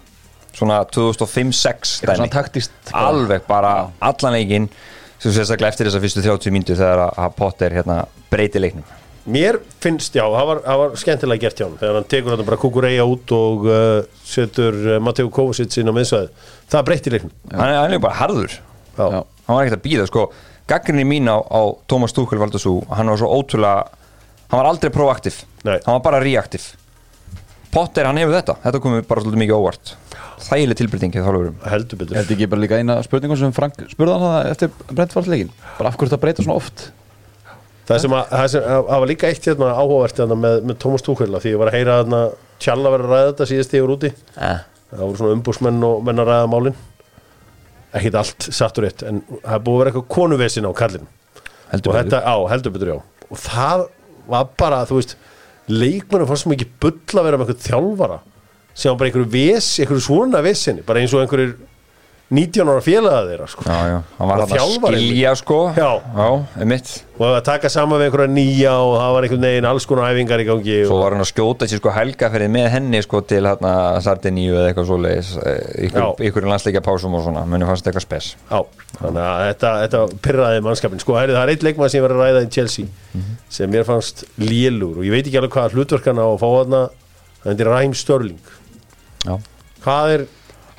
Svona 2005-06 Svona taktist alveg bara allan sem sérstaklega eftir þessa fyrstu 30 mínútu þegar að- að Potter hérna breyti leiknum. Mér finnst, já, það var, var skemmtilega gert hjá hann þegar hann tekur hann bara kukureia út og uh, setur uh, Mateo Kovacic inn á miðsvæði það breytti leiknum. Hann er, er bara harður. Já. Já. hann var ekkert að býða sko. Gaggrinni mín á, á Thomas Tuchel Valdasú hann var svo ótrúlega hann var aldrei proaktiv, hann var bara reaktiv. Potter hann hefur þetta. Þetta komið bara svolítið mikið óvart þægileg þálurum heldur betur Er þetta ekki bara líka eina spurningum sem Frank spurði hann það eftir brentfallsleikin? Bara af hverju þetta breyta svona oft? það sem, að, það sem að, það var líka eitt hérna áhugavert hérna með, með Thomas Tuchel af því ég var að heyra hérna Tjalla vera að ræða þetta síðast ég var úti eh. það voru svona umbúsmenn og menn að ræða málin ekkit allt sattur eitt en það er búið að vera eitthvað konuvesin á kallin heldur og betur. þetta, á, heldur betur já og það var bara, þú veist leikmennum fannst mikið bull að vera með eitthvað þjálfara sem var bara einhverju ves, einhverju svona vesinni bara eins og einhverjur 19 ára félaga þeirra sko. já, já, hann var hann að skilja sko. Já. já einmitt. Og að taka saman við einhverja nýja og það var einhvern veginn alls konar æfingar í gangi Svo var hann að skjóta sér sko helgaferðið með henni sko til hérna Sardiníu eða eitthvað svoleiðis eh, ykkur, Já. ykkur landsleikja pásum og svona. Muni fannst eitthvað spes. Á, þannig að þetta, þetta pyrraði mannskapin sko, herri, það er eitt leikmann sem var að ræða í Chelsea sem mér fannst lélur og ég veit ekki alveg hvað hlutverkan á að fá það Ræm Störling Já. hvað er,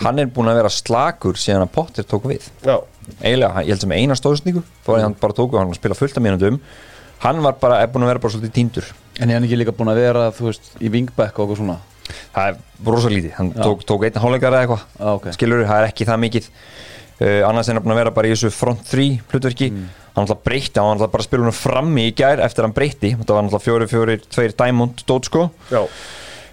Hann er búin að vera slakur síðan að Potter tók við. Já, eiginlega, ég held sem eina stóðsningu þá var hann bara tók og hann var að spila fullt af mínútum. Hann var bara, er búin að vera bara svolítið týndur. En er hann ekki líka búin að vera, þú veist, í wingback og okkur svona? það er rosa lítið, hann Já. tók, tók einn hálfleikar eða eitthvað, Ah, ok. skilur það er ekki það mikið. Uh, annars er hann búin að vera bara í þessu front 3 hlutverki, hann alltaf breytti hann var alltaf bara spila hann frammi í gær eftir hann breytti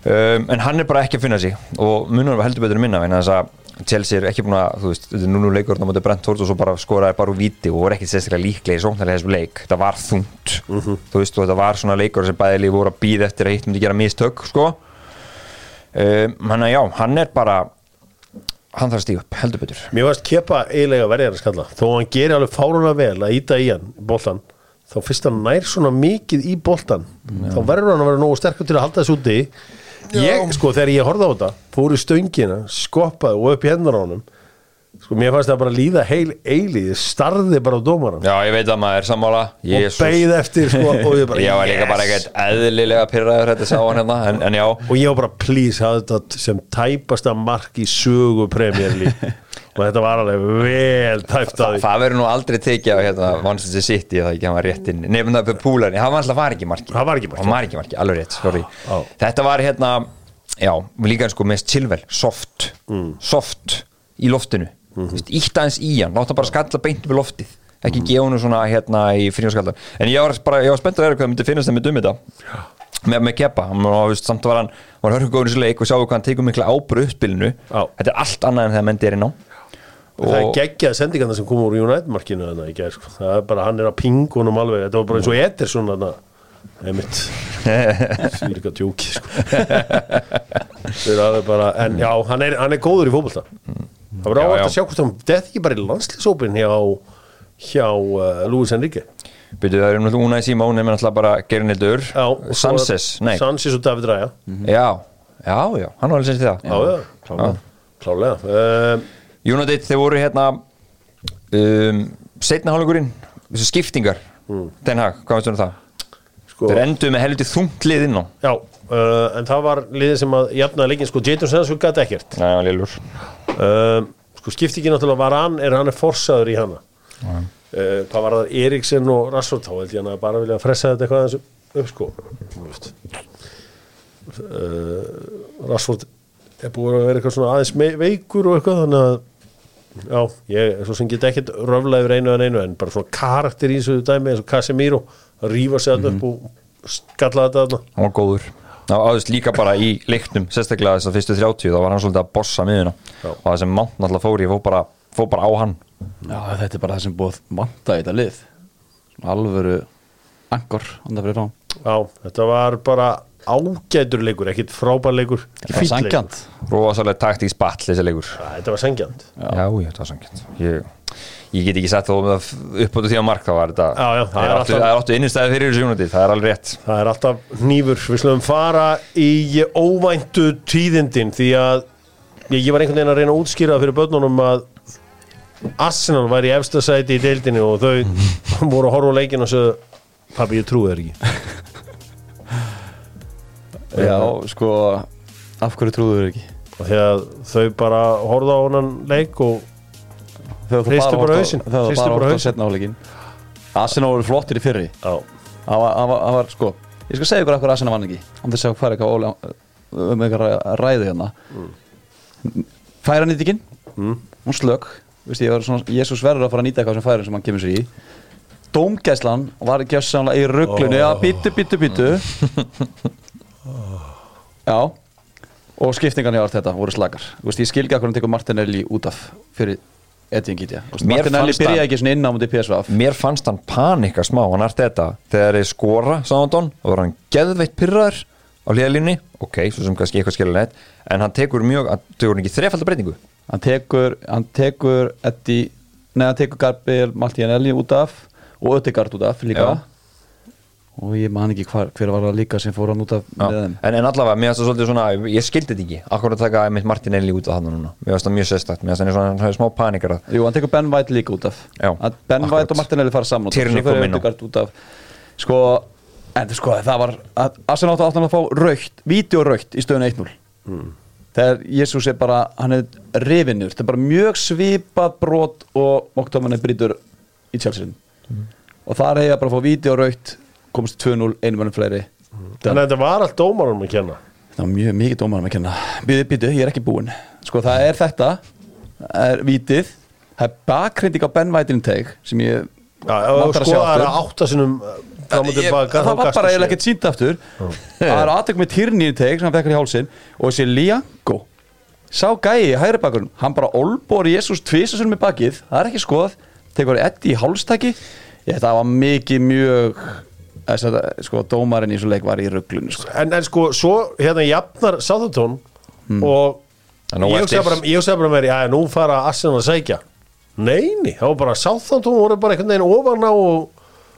já um, en hann er bara ekki að finna sig. Og munur var heldur betur að minna þess að Chelsea er ekki búin að, þú veist, þetta er núna leikur á móti Brentford og svo bara skoraði bara úr viti og voru ekki sérstaklega líklega í sóknarlega þessum leik. Þetta var þungt, þú veist, og þetta var svona leikur sem bæðilegi voru að býða eftir að hitt myndi gera mistök, sko. Um, hann að já, hann er bara hann þarf að stíga upp, heldur betur. Mér varst kepa eiginlega verið hans kalla þó að hann gerir alveg fáruna vel að íta í hann boltan, þá fyrst hann nær svona mikið í boltan þá verður hann að vera nógu sterkur til að halda þessu úti ég, sko, þegar ég horfði á þetta fór í stöngina, skoppaði og upp í hendur á honum. Sko, mér fannst það bara líða heil eilið, ég starði bara á dómaran Já, ég veit að maður er sammála. Og Jesus. beigð eftir, sko, og ég bara Ég var líka bara yes. ekkert eðlilega pyrraður þetta sá hann hérna, en, en já. Og ég var bara, please, hafði þetta sem tæpasta mark í sögu League og þetta var alveg vel tæpt að því Það verður nú aldrei tekið á hérna Manchester City það ekki, var rétt inn Nefnum það fyrir púlarni, hann var alltaf var ekki marki Það var ekki markið. Hann var ekki marki, alveg rétt, sorry Já. Þetta var hérna, já, líka sko mest chillvel, soft Mm. Soft í loftinu mm. -hmm. Ítt aðeins í hann, láta bara skalla beint við loftið Ekki gefa hann svona hérna í fríðarskaldar En ég var bara, ég var spennt að vera hvað það myndi finnast þeim með um þetta með, með hann var, veist, samt var hann var hörkugóður í þessu leik og sjáu hvað hann tekur mikla Já. þetta er allt annað en þegar menn á Það er geggjað sendingarna sem kom úr United-markinu þarna í gær, sko. Það er bara, hann er að pingunum alveg, þetta var bara eins og Ederson þarna, einmitt, því líka djóki, sko. Það er bara, en já, hann er, hann er góður í fótbolta. Það var ávægt að sjá hvort hann, er ekki bara í landslýsópin hjá, hjá uh, Luis Enrique. Byrju, það er um náttúrulega Unai Simón er náttúrulega bara Gerinildur, Já, og svo- Sanchez, nei Sanchez og David Raya. Já, já, já, hann var alveg sérst í það Já, já, klálega. Klálega. United, þeir voru hérna um, setna hálfingurinn þessu skiptingar Den Hag, hvað veistu um það? sko, Þeir endur með helviti þungt lið inn á. Já, uh, en það var liðið sem að jafnaði leikin, sko, Jadon Sands gæti ekkert. Nei, hann lélur. Um, sko skiptingin náttúrulega var hann er hann er forsaður í hana? Uh, hvað var það Eriksen og Rassort þá held ég hann að bara vilja fressa þetta eitthvað aðeins upp sko. Þú veist. uh, Rassort er búin að vera eitthvað svona aðeins veikur og eitthvað þannig að já, ég svo sem get ekkert röfla yfir einu en einu en bara svona karakter í þessu dæmi eins og Casemiro að rífa sig mm upp og skalla þetta þarna. Hann var góður. Það var aðeins líka bara í leiknum sérstaklega þess að fyrstu 30 þá var hann svolítið að bossa miðuna Já. og það sem Mount náttúrulega fór í fór bara, fór bara á hann. Já, þetta er bara það sem búið vanta í þetta lið. Alvöru angor andan fyrir rán já, þetta var bara ágætur leikur, ekkit frábær leikur. Ekki Það var sangjant rosalega taktíks ball þessi leikur. Þetta var sengjant Já, þetta var sangjant ég, ég get ekki sett þó um það upp á því á mark þá var þetta Já, já, það það er alltaf- alltaf innistæði fyrir þessu United það er alveg rétt. Það er alltaf nýfur, við slumum fara í óvæntu tíðindin því að ég, ég var einhvern veginn að reyna að útskýra fyrir börnunum að Arsenal væri í efsta sæti í deildinni og þau voru að horfa leikin og sögðu pabbi ég trúi þér ekki Já, sko Af hverju trúðu þau ekki? að þau bara horfðu á honnan leik og Þegar Hristu bara hausinn, Þegar hristu bara horft á setna áleikin Arsenal voru flottir í fyrri. Það var, það það sko Ég skal segja ykkur af hverju Arsenal vann ekki. Om þess að fara eitthvað ólega um eitthvað ræ- ræðu hérna. Færa nýttikinn Mm. Hún slög Jésús verður að fara að nýta eitthvað sem færin sem hann kemur sér í. Dómgæslan var ekki að í rugglinu Já, bítu, bítu, bítu Já. Og skiptingan hjá þetta voru slagar Vist, Ég skilgi að hvernig tekur Martinelli út af fyrir Edvin Gitja Mér Martinelli byrjaði ekki svona inn á mútið PSV mér fannst hann panika smá hann er þetta þegar þeir skora Sándón og var hann geðveitt pyrraður á hlýðalínni ok, svo sem kannski eitthvað skiljanlegt en hann tekur mjög, hann tekur ekki þrefaldar breytingu. Hann tekur hann tekur Eddie neða hann tekur Gabriel Martinelli út af og Ödegard út af líka. Já. Og ég man ekki hver, hver var það líka sem fór hann út af Já. en, en allavega, mér finnst það svolítið svona ég skildi þetta ekki, akkur að taka mitt Martinelli út af hann núna, mér finnst það mjög sérstakt. Mér finnst það svona, hefur smá panikar að Jú, hann tekur Ben White líka út af. Já, Að Ben akkurat. White og Martinelli fara saman út af, sko, en sko, það var að Arsenal átti áttan að fá raukt, vídeoraukt í stöðun 1-0 Hmm. þegar Jésús er bara, hann er rifinur, þetta er bara mjög svipað brot og Moktomanni brýtur í Chelsea Hmm. og þar hefði ég bara að fá vídeoraukt komst 2-0, einu mannum fleiri. Þannig að þetta var allt dómarum að kenna? Það var mjög mikið dómarum að kenna. Býðu, býðu, ég er ekki búinn. Sko það er þetta, það er vítið það er bakgrinding á Ben intake sem ég þú vantar að sjá aftur. Ég- tilbaka það var bara ekkert sínt aftur. Það er aðtökum með Tierney intake sem hann fekkar í hálsin og þessi Liango sá gæi í hægri bakurinn hann bara olbor Jésús tvisasunum með bakið það er ekki skoðað, tekur Eddi í hálstaki. Ég, það var mikið mjög þess að sko dómarinn í þessu leik var í rugglunu sko. en, en sko, svo hérna jafnar Sáðutón Hmm. og ég hugsaði bara, bara með já, nú fara Arsenal að sækja. Neini, var bara Sáðutón voru bara einhvern veginn ofan á og,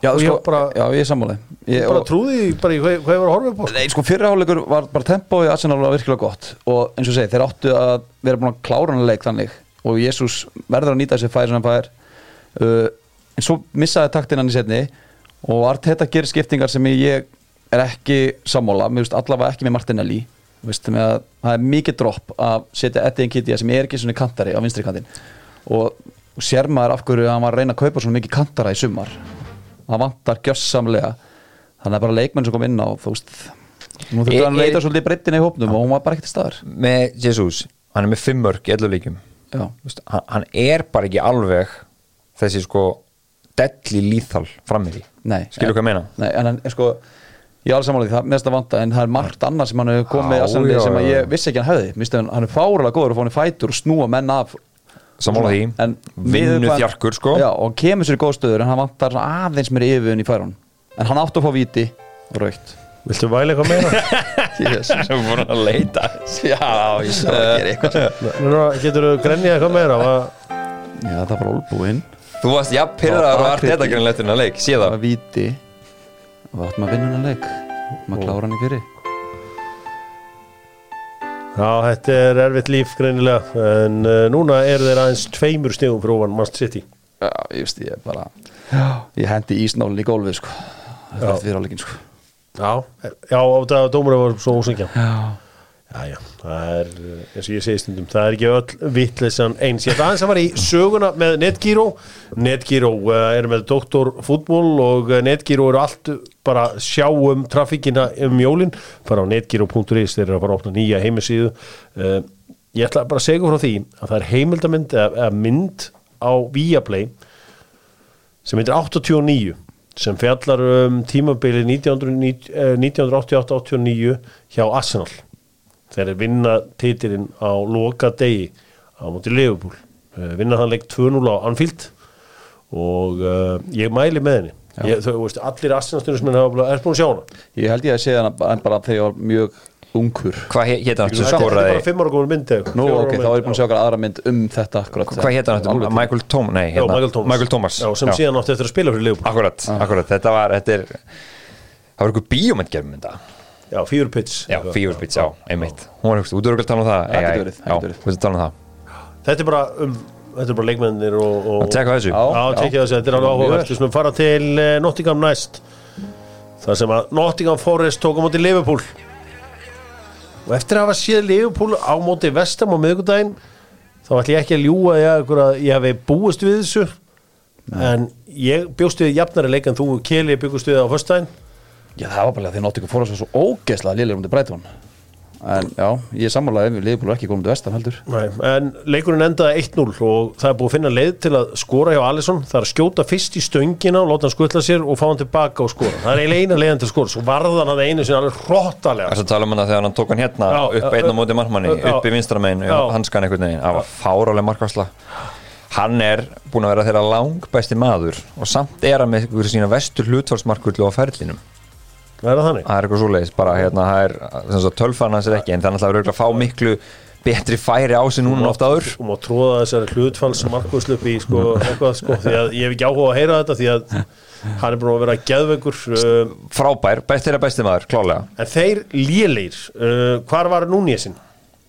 já, og sko, ég bara, já, ég er sammála. Ég, bara og- trúði bara í hvað, hvað ég var að horfa upp á. Nei, sko fyrirháleikur var bara tempóið Arsenal var virkilega gott. Og eins og segi, þeir áttu að vera búin að klára hann leik þannig. Og Jésús verður að nýta þessi færi sem hann fær. Uh, en svo missaði taktin hann í setni og Arteta gerir skiptingar sem ég er ekki sammála, veist allavega ekki með Martinelli. Veist, með að það er mikið dropp að setja Eddie Nkittia sem er ekki svona kantari á vinstri kantin og, og sér maður af hverju hann var að reyna að kaupa svona mikið kantara í sumar. Það vantar gjössamlega þannig að bara leikmenn sem kom inn á þú veist nú þurfti Er- hann að leita svolítið breyttin í hópnum og hún var bara ekkert staðar. Með Jesus, hann er með fimm mörg í 11 leikjum. Já, Vist, hann, hann er bara ekki alveg þessi sko deadly lethal frammeði nei skilur hvað ég meina? nei, en hann er sko Ég er alveg samanlega því, það mest að vanta en það er margt annað sem hann hefur komið að sannlega já, sem já. ég vissi ekki hann hefði. Minnst hann er fárulega góður að fá hann í fætur og snúa menn af. Sammála því, vinnu þjarkur sko. Já, og hann kemur sér í góð stöður en hann vantar aðeins mér yfirvun í færun En hann átti að fá víti og raukt. Viltu væla eitthvað meira? Jesus. Sem voru að leita. Já, ég sá að gera eitthvað Núna, Getur þú grenjað eitthvað meira? Va- Já, það er bara olbúinn Þú varst jafn pyrraðar og art þetta greinlega eftir hennar leik, sé Það var víti. Og það maður að vinna hann leik. Maður klára hann í fyrir Já, þetta er erfitt líf greinilega en uh, núna eru þeir aðeins tveimur stegum frá ofan Mast City. Já, ég veist, ég bara Já, ég hendi ísnálinn í gólfið sko. Það er fyrir áleikin sko. Já, já, á þetta dómur var svo ósengja Já, Já, já, það er, uh, eins og ég segi stundum það er ekki öll vittlesan eins. Ég ætla aðeins að fara í söguna með Netgyro Netgyro uh, er með doktorfútból og uh, Netgyro eru allt bara sjá um trafíkina um jólin, fara á netgyro.is þeir eru að fara að opna nýja heimisíðu ég ætla bara að segja frá því að það er heimildamynd eða, mynd á Viaplay sem heitir 89 sem fjallar um tímabili 1988-89 hjá Arsenal þeir eru vinna titilinn á loka degi á móti Liverpool. Uh, vinna hann leik 2-0 á Anfield. Og uh, ég mæli með henni. Ég, þau, veist, allir Arsenal-stundur sem henni er búin að sjá hana? Ég held ég að segja hann en bara þegar ég var mjög ungur. Hvað hétt hann sem þetta er bara 5 ára góður mynd Nú, fjögurra ok, ára þá er ég búin að mynd, sjá okkar aðra mynd um þetta akkurat. Hvað hétt hann. Michael Thomas? Nei, já, hérna, Michael Thomas, Michael Thomas Já, sem síðan átti eftir að spila fyrir Liverpool. Akkurat, akkurat, þetta var þetta er, Það var eitthvað bíómynd gerðum þetta já, Fever Pitch. Já, Fever Pitch, já, einmitt. Hún var hugst, út er okkur að tala um það. Það Ei, ei, getur verið, það Já, getur verið. út er að tala um það. Þetta er bara um þetta er bara leikmennir og, og Að teka þessu. Já. Tekja þessi, þetta er alveg áhugavert. Við skulum fara til uh, Nottingham næst. Þar sem að Nottingham Forest tók á móti Liverpool. Og eftir að hafa séð Liverpool á móti Vestam á miðvikudaginn þá ætlum ég ekki að ljúga ég, að ég hafi búist við þessu. En ég bjóst við jafnari leik en þú og Keli byggust við á föstudaginn Já, það var bara því að Nottingham fór svo ógeðslega liðlega um til Breitón En já, ég er sammálaði ef við liðbúlu ekki komum til vestan heldur. Nei, en leikurinn endaði 1-0 og það er búið að finna leið til að skora hjá Alisson. Það er að skjóta fyrst í stöngina og láta hann skutla sér og fá hann tilbaka og skora. Það er eiginlega eina leiðan til að skora, svo varðan hann einu sinni alveg hróttalega Þess að tala um hana þegar hann tók hann hérna Já, upp einn á móti markmanni, já, upp í vinstramegin já. hanskan var markværsla hann er búin að vera þeirra langbæsti maður og samt er hann með ykkur sína vestur hlutvarsmarkullu á ferlinum það er það þannig? Það er eitthvað svoleiðis, bara hérna það er, tölfan hans er ekki, en það er náttúrulega örugglega að fá miklu betri færi á sig núna en oft áður. Og má tróða þessari hlutfalls markvæslu upp í sko, eitthvað, sko, því að ég hef ekki áhuga að heyra þetta því að hann er búin að vera geðveikur uh, frábær, best þeirra besti maður, klálega en þeir léleir uh, hvar var Núniðsinn?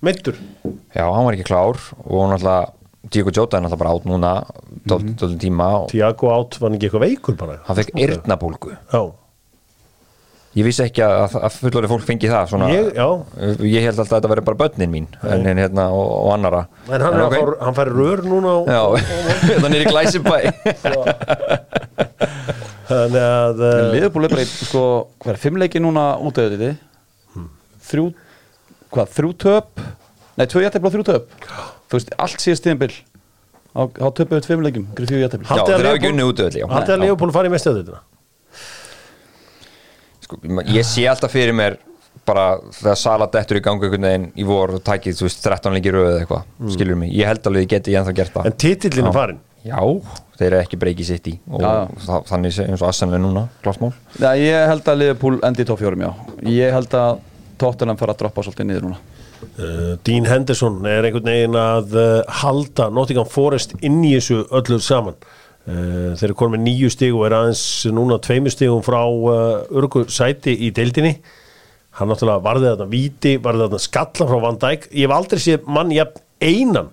Meittur? já, hann var ekki klár og náttúrulega Diego Jota er náttúrulega bara átt núna dólum tíma og Tiago átt var ekki eitthvað veikur bara. Hann fekk eyrnabólgu. Já, Ég vissi ekki að, að fullorði fólk fengi það svona, Ég- ég held alltaf að þetta veri bara börnin mín en, en, hérna, og, og annara en hann, en ok. okay. hann fær rör núna á, Já, þannig er í glæsibæ. Þannig að Liðbúlu er bara, í, sko, hvað er, fimm leiki núna útöðu þetta Þrjú, hvað, þrjú töp? Nei, tvö jættefli og þrjú töp. Þú veist, allt síðast tíðanbill Á, á töpu við tveim leikum, fyrir þrjú jættefli Já, Haldið að þeir hafa Liverpool- ekki unnið út öll Haldið að Leopold fari í mestjöðutina sko, Ég sé alltaf fyrir mér bara þegar Sala dettur í gangu einhvern veginn í vor og tækið, þú veist, 13 leikir röð eða eitthvað, skilur mig, ég held alveg ég geti ég ennþá gert það. En titillin Já. farin Já, þeir eru ekki breykið sitt í og Já, já. það, þannig eins og Assanlega núna, klásmál Já, ég held að Liverpool endi í topp fjórum, já. Ég held að Tottenham fara að droppa svolítið niður núna. Uh, Dean Henderson er einhvern veginn að uh, halda Nottingham Forest inn í þessu öllu saman. uh, þeir eru konum með nýju stig og er aðeins núna tveimur stigum frá uh, örgu sæti í deildinni. Hann náttúrulega varði þarna víti varði þarna skalla frá Van Dijk. Ég hef aldrei séð mann jafn einan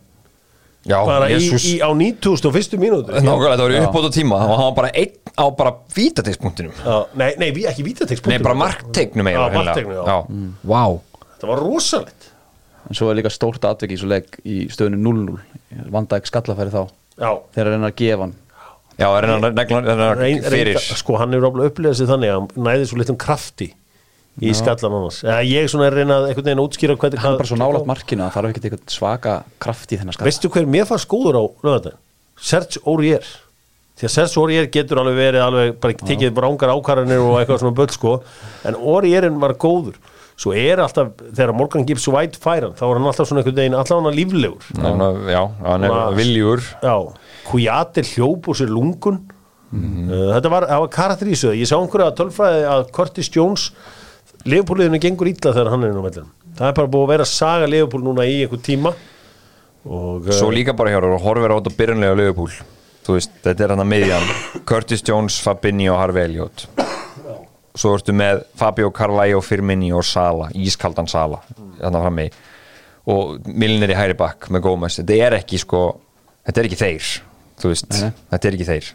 Já, bara í, í, á 9001. mínútu. Nákvæmlega, það var Já. uppbót á tíma. Og hann var bara einn á bara vítategspunktinum nei, nei, ekki vítatekst Nei, bara marktegnum já. já. Vá. Það var rosalegt. En svo er líka stórt atvik í í stöðinu 0-0 Vanda ekki skallafæri þá. Já. Þeir að reyna að gefa hann Já, er hann fyrir? Sko hann hefur oflega upplegað sér þannig að hann næði svo litum krafti í skallan annars. Eða ég svona er reynað einhvern veginn að útskýra Hann er bara svo nálægt markinu að það þarf eitthvað svaka kraft í þennan skall veistu hver mér fannst góður á lögðan Serge Aurier. Því að Serge Aurier getur alveg verið alveg bara tekið brángar ákvarðanir og eitthvað svona böll sko. En Aurierin var góður svo er alltaf, þegar Morgan Gibbs White færan, þá er hann alltaf svona einhvern veginn alltaf hann líflegur Ná, Já, hann er viljúr. Já, Kujati hljóp úr sér lungun. Uh, Þetta var, það var karakterísuð Ég sá einhverja tölfræði að Curtis Jones Leifbúliðinu gengur illa þegar hann er inn á vellinum. Það er bara búið að vera að saga Leifbúl núna í einhver tíma. Og uh, Svo líka bara hjá og horfir át á byrjunlega Liverpool. Þú veist, þetta er hann að miðjan. Curtis Jones, Fabinho og Harvey Elliot Svo ertu með Fabio Carvalho, Firmini og Sala Ískaldan Sala Þannig frammi Og Milner í hæri bakk með Gómez. Þetta er ekki sko, þetta er ekki þeir Þú veist, Nei, þetta er ekki þeir.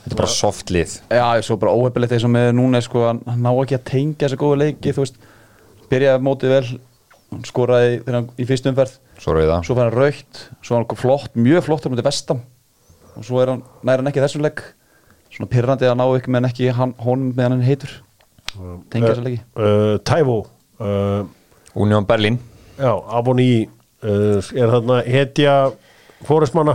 Þetta er bara soft lið. Já, svo bara óhefilegt eins og með núna sko, hann ná ekki að tengja þessa góðu leiki þú veist, byrjaði mótið vel skoraði þegar hann í fyrstu umferð. Svo rauða. Svo fær hann raukt, svo var hann flott mjög flott á mútið vestam. Og svo er hann, næri hann ekki þessum leik svona pyrrandi að ná ekki meðan ekki honum meðan hann heitur. Tengja þessa leiki. uh, Tævo uh, Union Berlin. Já, Aboni uh, er þarna hetja fóresmanna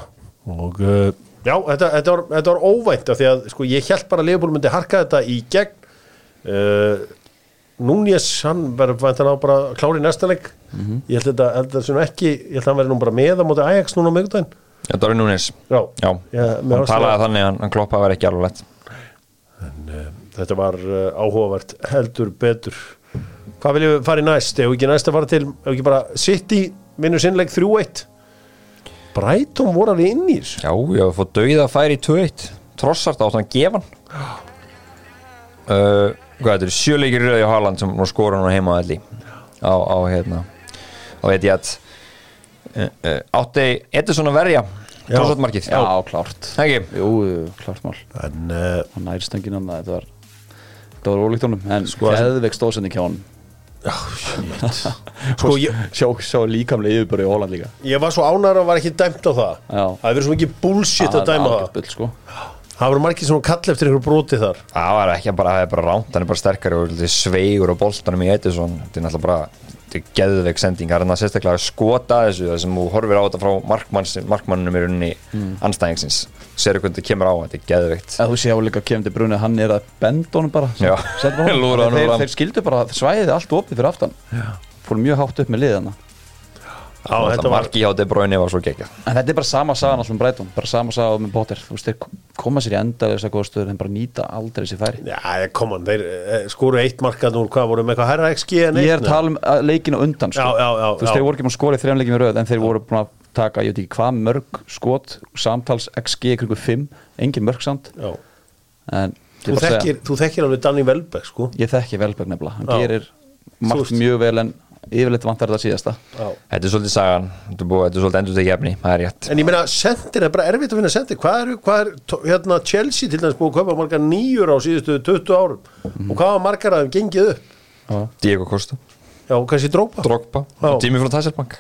og uh, já, þetta, þetta, var, þetta var óvænt af því að sko, ég held bara að Leopold myndi harka þetta í gegn. Uh, Núnes, hann verður væntan á bara að klára í næsta leik. Ég held þetta, þetta sem ekki ég held að hann verður nú bara með á móti Ajax núna á miðgudaginn Já, Dóri Núnes. Já, Já, hann talaði þannig að hann, kloppaði að vera ekki alveg lett þetta var uh, áhugavert heldur betur. Hvað viljum við fara í næst? Ef ekki næst að fara til, ef ekki bara City vinnur sinnleik 3-1 Brighton voru alveg inn í þessu. Já, ég hef fótt dauða að færi í 2-1 Trossart átt hann að gefa hann. Uh, Hvað þetta er sjöleikir rauði á Haaland sem nú skora hann heima elli á, á hérna á Etihad. uh, uh, Átti Edison að verja Já. Trossart markið Já, klárt. Jú, klárt mál. En uh, hann næri stöngin hann þetta var þetta var ólíkt honum en Sko, heðveik stóðsending hjá hann sko ég, sjá, sjá líkamlega yfirbúri í Hóland líka. Ég var svo ánæður að var ekki dæmt á það. Já. það hefur verið svo mikið bullshit að dæma það. bull, sko. það voru margir sem kall eftir einhverju broti þar. Það var ekki bara, það er bara ránt, hann er bara sterkari og sveigur á boltanum í Edison. Þetta er náttúrulega bara, þetta er geðveik sending. Það er hann að sérstaklega að skota að þessu Það sem þú horfir á þetta frá markmannunum í rauninni anstæðingsins Sér hvernig þetta kemur á, þetta er geðveikt. Eða þú sé áleika kemur til brunni hann er að benda honum bara. Honum. Þeir, þeir skildu bara svæðið allt opið fyrir aftan. Fór mjög hátt upp með liðana Já, þetta Þetta var marki hjá De Bruyne var svo geggjað. En þetta er bara sama sagan alltaf um Breitón bara sama sagan með Potter. Þú veist þeir koma sér í enda þess að góða stöður en bara nýta aldrei þessi færi. Já, kom on, þeir eh, skoru eitt markað nú, hvað voru með eitthvað herra XG en ég eitt, er að tala um að leikinu undan sko. Já, já, já, þú veist þeir voru ekki skora í þrejum leikinu röð en þeir voru búin að taka ég veit ekki hvað mörg skot samtals XG kringu 5 engin mörg samt. Ég Þú, þekkir, þú þekkir alveg Danny Welbeck sko. Ég þekki Velberg nefnilega. Hann Já. gerir margt mjög vel en yfirleitt vantar þetta síðasta Já. Þetta er svolítið sagan, þetta er, búið, þetta er svolítið endur til gefni, það er rétt En ég meina, sendir er bara erfitt að finna sendir Hvað er, hvað er tó- hérna, Chelsea til dæmis búið að kaupa margar nýjur á síðustu 20 árum Mhm. og hvað var margar að þeim gengið upp Diego Costa, Já, og kannski drópa Drogba, Já. Tími frá Tasselbank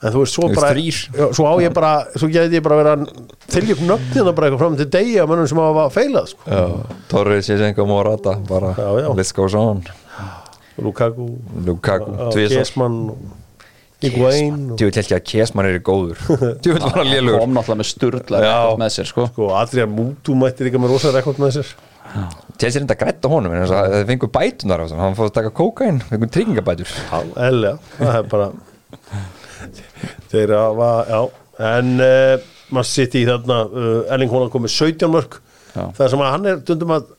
En þú veist, svo Þeir bara þrír. já, Svo á ég bara, svo geti ég bara verið að þylja upp nöfnina bara eitthvað fram til degi að mönnum sem hafa feilað sko. Torri Sjesenko Morata, bara Já, já. let's go on Lukaku, Lukaku, Kiesmann Higuain Djú vil ekki að Kiesmann er góður. Djú vil bara lélugur kom náttúrulega með sturla Já. með sér sko. sko, Adrian Mútu mætti líka með rosa rekord með sér. Er enda grætt á honum að þeir fengur bætunar á þessum. Hann fór að taka kókain, fengur tryggingabætur. Eðlega, það er bara þeir hafa, já. En uh, maður sitt í þarna uh, Erling Haaland kom með 17 mörg það sem að hann er dundum að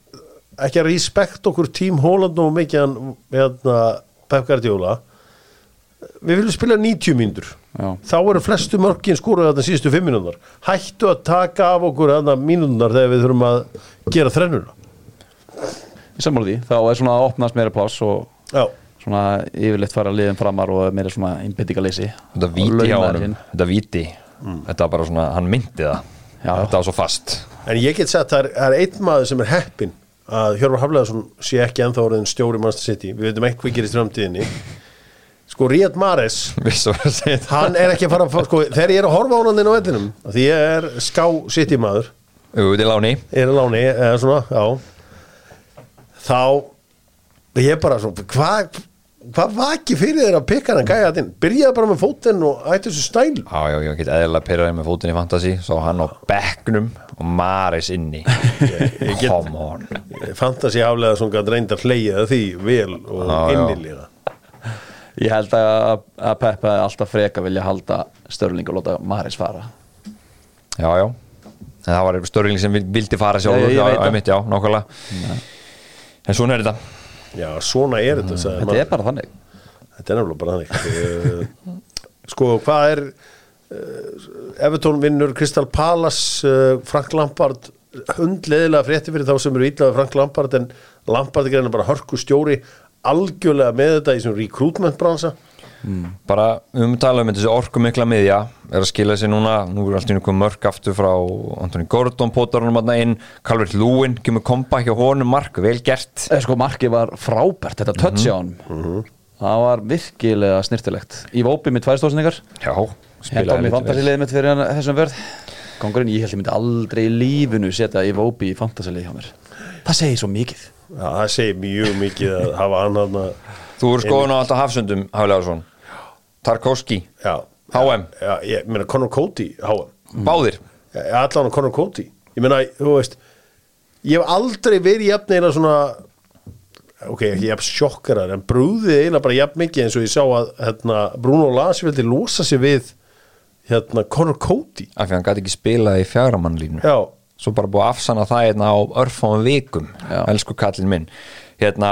ekki að respekt okkur tím Haaland og mikið hann hérna, Pep Guardiola. Við viljum spila 90 mínútur. Þá eru flestu mörgin skúruð þarna síðustu 5 mínútur hættu að taka af okkur þarna mínútunar þegar við þurfum að gera þrennuna. Í sammála því, þá er svona að opnast meira pláss og já, svona yfirleitt fara liðin framar og meira svona innbyttingaleysi þetta víti hjá honum, þetta víti. Þetta var bara svona, hann myndi það. Já. þetta var svo fast. En ég get sagt að það er, það er einn maður sem er heppin að Hjörvar Hafleðarsson sé ekki ennþá orðin stjóri Manchester City, við veitum ekki hvað gerist í framtíðinni. Sko Ríad Mares að hann er ekki að fara að sko, þegar ég er að horfa á hann inn á vellinum. Af því ég er ská City maður. Jú, þetta er láni. Er að láni, eða svona, já. Þá ég er bara svona, hvað hvað vaki fyrir þér að pikka hann að gæja þetta inn byrjaði bara með fótinn og ætti þessu stæl. Já, já, ég get eðlilega pyrraði með fótinn í fantasy Sá hann á bekknum og Maris inni. Get- come on. Fantasi aflega sem gæt reyndar hleyja því vel og já. innilega. Ég held að, að Pep hefði alltaf freka vilja halda Störling og láta Maris fara. Já, já. En það var störling sem vil- vildi fara ég já, veit já, það. mitt, já, nákvæmlega. En svona er þetta. Já, svona er þetta sagði Þetta er bara þannig. Þetta er nefnilega bara þannig. Eh, Sko, hvað er Evertón vinnur Crystal Palace uh, Frank Lampard hundleðilega frétti fyrir þá sem eru íllaði Frank Lampard en Lampard er greina bara hörku stjóri algjörlega með þetta í svona recruitment bransa. Bara um tala um þetta þessi orku mikla miðja er að skila sér núna. Nú er alltaf einhver mörg aftur frá Antoni Gordon, Pótarunum aðna inn. Calvert Lúin, kemur kompa hjá honum mark, vel gert. Eða sko markið var frábært, þetta touch á honum Það var virkilega snirtilegt Í Vópi með tvær stóðsningar já, Henda spilaði á mig lítið vel fantasiliðið mitt fyrir þessum verð Kongurinn, ég held ég myndi aldrei í lífinu setja í Vópi í fantasiliðið hjá mér. Það segir svo mikið. Já, það segir mjög mikið að hafa hann þú eru skoðun á alltaf hafsundum Haflegarsson, Tarkovski Já, HM. Já, ég meina Conor Cody HM báðir? Já, allan á Conor Cody Ég meina, þú veist Ég hef aldrei verið jafn eina svona ok, ekki jafn sjokkarar en brúðið eina bara jafn mikið eins og ég sá að hérna, Bruno Lars vildi losa sig við hérna Conor Cody. Af því hann gæti ekki spilað í fjagramannlínu Já, svo bara búið að afsanna það hérna á örfáum vikum, Já. elsku kallinn minn. Hérna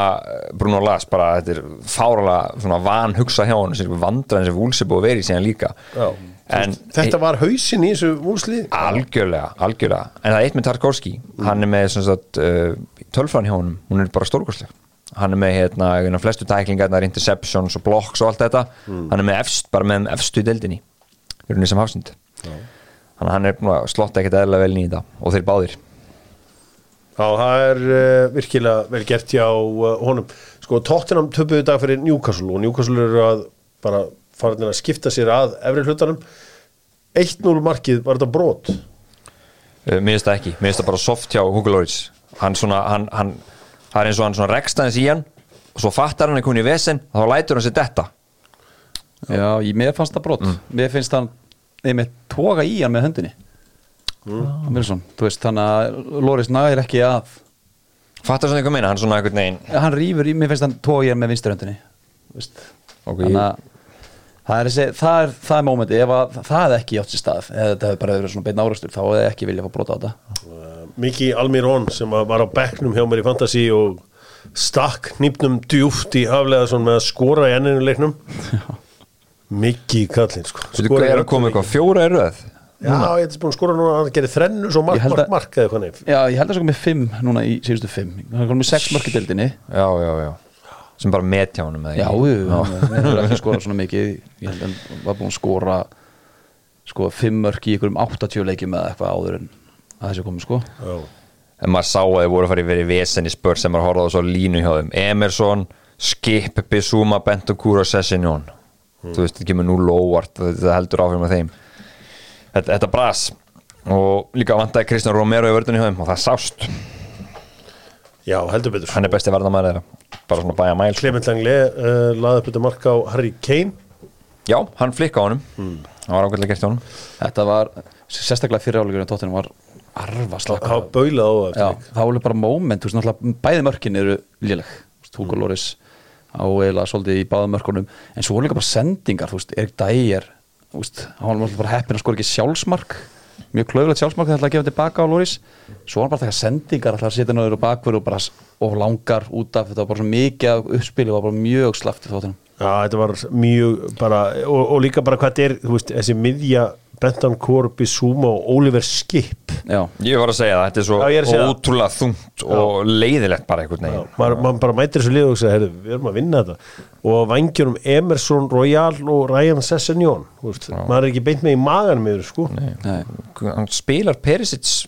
Bruno Lars bara þetta er svona van hugsa hjá hann sem vandræðin sem Vúls er búið að vera í síðan líka. Já. En Þetta var hausinn í þessu vúlslið algjörlega, algjörlega. En það er eitt með Tarkovski, hann er með uh, tölfran hjá honum, hún er bara stórkostleg hann er með hérna, hérna flestu tæklingarnar, interceptions og blocks og allt þetta. Hann er með efst, bara með efstu í deildinni erum sem hafsund þannig að hann er búin að slotta ekkert eðla vel þetta. Og þeir báðir. Já, það er uh, virkilega vel gert hjá uh, honum. Sko, Tottenham töpuðu dag fyrir Newcastle og Newcastle eru að bara farin að skipta sér að efri hlutanum. 1-0 markið var þetta brot? Uh, mér finnst það ekki, mér finnst það bara soft hjá Hugo Lloris. Hann svona, hann, hann það er eins og hann svona rekst aðeins í hann og svo fattar hann einhvern í vesen þá lætur hann sér detta. Já, ég, mér fannst það brot. Mér finnst hann, einmitt toga í hann með höndinni. Mm. Veist, þannig að Loris nægir ekki að fattar svona einhvern meina, hann svona einhvern veginn Hann rýfur í, mér finnst hann toga í hann með vinstur höndinni Þú veist. Ok, Þannig að það er, þessi, það er, það er mómenti ef að það hefði ekki átt sér stað eða þetta hefði bara verið svona beinn árastur þá hefði ekki viljað fá brota á þetta Miki Almirón sem að var á bekknum hjá mér í Fantasí og stakk nýpnum djúft í Hafleðarsson með að skora í enninu leiknum. Miki kallinn sko. Skoraði er að koma eitthvað? Fjóra í röð Já, ég er búin að skora núna hann gerir þrennu svo mark, mark, að- mark eða eitthvað nefn Já, ég held að það kom með fimm núna í síðustu fimm. Hann kom með sex mörk í deildinni. Já, já, já. Sem bara met hjá honum eða Já, hann hefur ekki skorað svona mikið. Ég held að hann var búin að skora sko fimm mörk í ykkurum 80 leikjum eða eitthvað áður en að þessu komið sko. Já, en maður sá að þeir voru að fara í verið vesen í spör sem maður horfði á svo línu hjá þeim. Emerson, Skip, Bissuma, Bentokura og Sessinjón þú veist, það kemur núl og óvart þetta heldur áfram með þeim. Þetta, þetta bras. Og líka vantaði Kristján Romero í vördunni hjá þeim og það sást, já heldur betur. Hann er besti þeirra. Bara svona bæja mæl. Clement Langley uh, laði upp þetta mark á Harry Kane. Já, hann flikka á honum það var ákveðlega gert hjá honum. Þetta var, sérstaklega fyriráleikurinn tóttinum var arfa slaka hafa baulað á Já, eftir það var bara moment, þú veist, náttúrulega bæði mörkin eru léleg, Hugo Loris á eila svolítið í báðum mörkunum. En svo voru líka bara sendingar, þú veist, Erik veist, hann var bara heppin að skora ekki sjálfsmark mjög klauðilegt sjálfsmark þegar það ætlaði að gefa tilbaka á Loris. Svo var hann bara að taka sendingar, ætlaði að setja náður og bakverð og bara og langar út af. Þetta var bara svo mikið af uppspili og var bara mjög slaft í þóttunum Já, þetta var mjög bara og, og líka bara hvað þetta er, þú veist, þessi miðja Bentan Korbi, Suma og Oliver Skip. Já, ég var að segja það, þetta er svo Já, er segja ótrúlega þungt og leiðilegt bara einhvern Já, veginn maður, maður bara mætir þessu lið og segir, heyrðu, við erum að vinna þetta. Og vangjunum Emerson Royal og Ryan Sessignon maður er ekki beint með í magan með þessu sko. Nei, hann spilar Perisic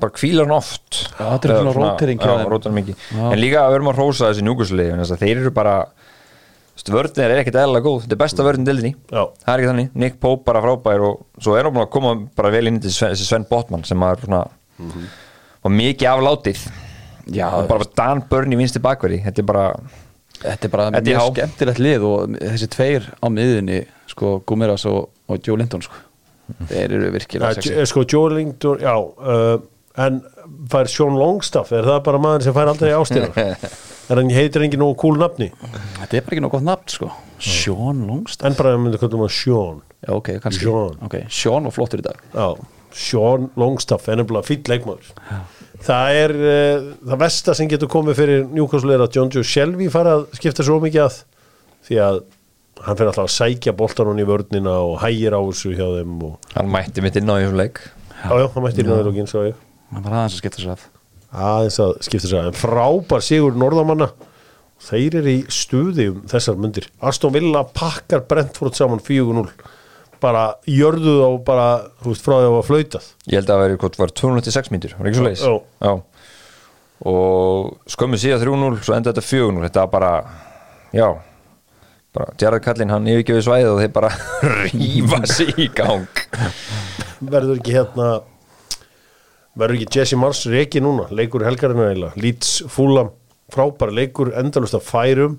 bara kvílar hann oft. Já, þetta er svona rótering já, Já. en líka að verðum að hrósa þessi njúkuslið þeir eru bara vörðin er ekkert eðalega góð, þetta er besta vörðin dildinni Já. það er ekki þannig, Nick Pope bara frábær og svo er búin að koma bara vel inn í þessi Sven, Botman sem var svona var mikið aflátið. Já, og bara Dan Burn í vinsti bakverði þetta er bara, Þetta er bara Eddie mjög skemmtilegt lið og þessi tveir á miðunni sko Gumiras og, og Joe Linton sko. þeir eru virkilega sexy. J- sko, Joe Lington, já uh, en fær Sean Longstaff er það bara maður sem fær aldrei ástíðar er hann heitir engin nógu cool nafni? Þetta er bara ekki gott nafn sko. Sean Longstaff. En bara að myndi kallum hann Sean. Já, ok, kannski. Sean. ok, Sean var flottur í dag. Já, Sean Longstaff er nefnilega fýll leikmaður. Það er uh, það versta sem getur komið fyrir Newcastle er að John Joe Shelby fara að skipta svo mikið að því að hann fyrir alltaf að sækja boltan hún í vörnina og hægir á þessu hjá þeim og Hann mætti mitt inn á þessum leik. Já, já, hann mætti í náður og svo ég hann var aðeins að skipta sér af. Aðeins að skipta sér en frábær sigur norðamanna þeir eru í stuði um þessar myndir Aston Villa pakkar Brentford saman 4-0 bara jörðuð á bara, þú veist, frá því að það var flautað. Ég held að það væri hvort var 206 mínútur, var ekki svo leiðis? Já. Já. Og skömmu síðan 3-0, svo enda þetta 4-0 Þetta var bara, já bara Gerard Kallin, hann yfirgefið svæðið og þeir bara rífa sig í gang. Verður ekki hérna verður ekki Jesse Mars reki núna? Leikur helgarinn eða Leeds Fúlam frábæra leikur, endalust að færum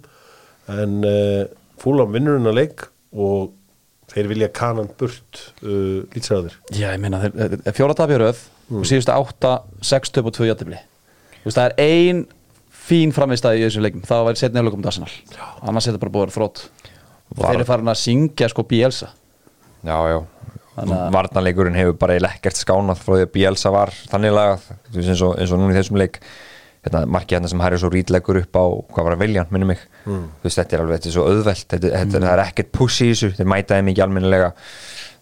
en uh, Fúlam vinnur hennar leik og þeir vilja kanan burt uh, Leedsræðir já, ég meina, fjóra tapir röð og síðustu átta, sex töp og tvö jættibli það er ein fín framistæði í þessum leikum það var setni áleikum til Arsenal. Annars er þetta bara búið þrótt og Var- þeir eru farin að syngja sko Bielsa. Já, já. að- Varnarleikurinn hefur bara ekkert skánað frá því að Bielsa var þannig lagað. Eins og, eins og núna í þessum leik. Hérna, markið hérna sem Harry svo rítleggur upp á hvað var að viljan, minnum mig. Þú veist, þetta er alveg, þetta er svo auðvelt. Þetta, þetta, það er ekkert push í þessu, þeir mæta þeim ekki almennilega.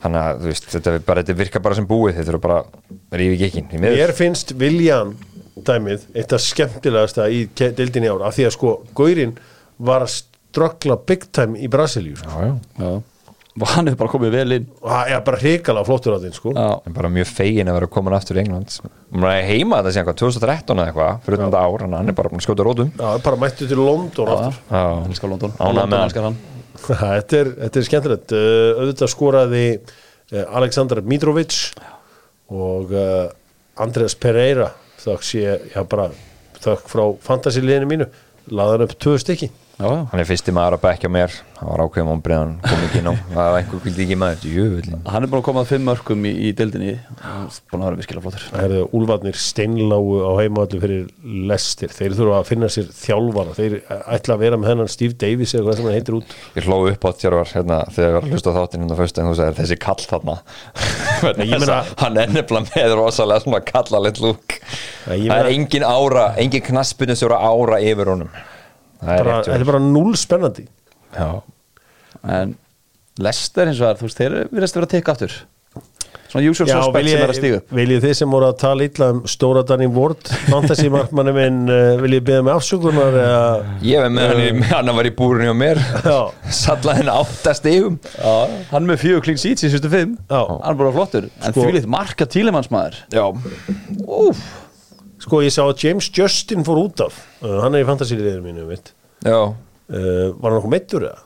Þannig að veist, þetta, bara, þetta virkar bara sem búið, þetta er bara rífi gekkin Mér finnst Viljan dæmið eitt af skemmtilegasta í deildinni í ár af því að sko Gaurin var að ströggla big time í Brasilíu sko. já, já. já. Og hann hefur bara komið vel inn. Og það er bara hrikalega flottur á þeim sko. en bara mjög fegin að vera komin aftur í England. Og maður er heima þetta síðan hvað, 2013 eða eitthvað fyrir þetta ár, hann er bara skjóta rótum. Já, bara mættu til London aftur. London. London elskar hann. Þetta, er, er skemmtilegt. Uh, auðvitað skoraði uh, Aleksandr Mitrovic og uh, Andreas Pereira þakk sé, já bara þakk frá fantasiliðinu mínu. Laðan upp tvö stykki. Hann er fyrsti maður að bekja mér. Hann var ákveðum ámbriðan, kom ekki inn á það var einhver kvildi ekki maður, jöfullin hann er búin að koma að fimm mörgum í, í deildinni. Búin að vera virkilega flottur. Úlfarnir steinláu á heimavallu fyrir lestir. Þeir þurfa að finna sér þjálfara. Þeir ætla að vera með hennan Steve Davis eða hvað sem hann heitir út. ég hlóði upp á þjárvar hérna, þegar ég var að hlusta þáttinn hérna fyrst en þú segir þessi kall þarna. Meina- hann er nefnilega með rosalega svona kallalegt lúk það er engin ára, engin þetta er bara núl spennandi. Já. en Lester eins og það, þú veist, þeir virðast vera að tekka aftur. Svona usual suspect sem er að stígu viljið þið sem voru að tala illa um stóra Danny Ward, fantasy markmanni minn, uh, viljið beða með afsökunar eða... ég veit með hann, í- hann var í búrunni á mér. Sallaði henni átta stigum. Já, hann með fjögur klín síts í sýstu fimm. Hann bara flottur. En sko, því litt marka tílemannsmaður já, Úf, Sko, ég sá að James Justin fór út af. Uh, hann er í fantasy-liðinu mínu, já Uh, var hann okkur meittur eða?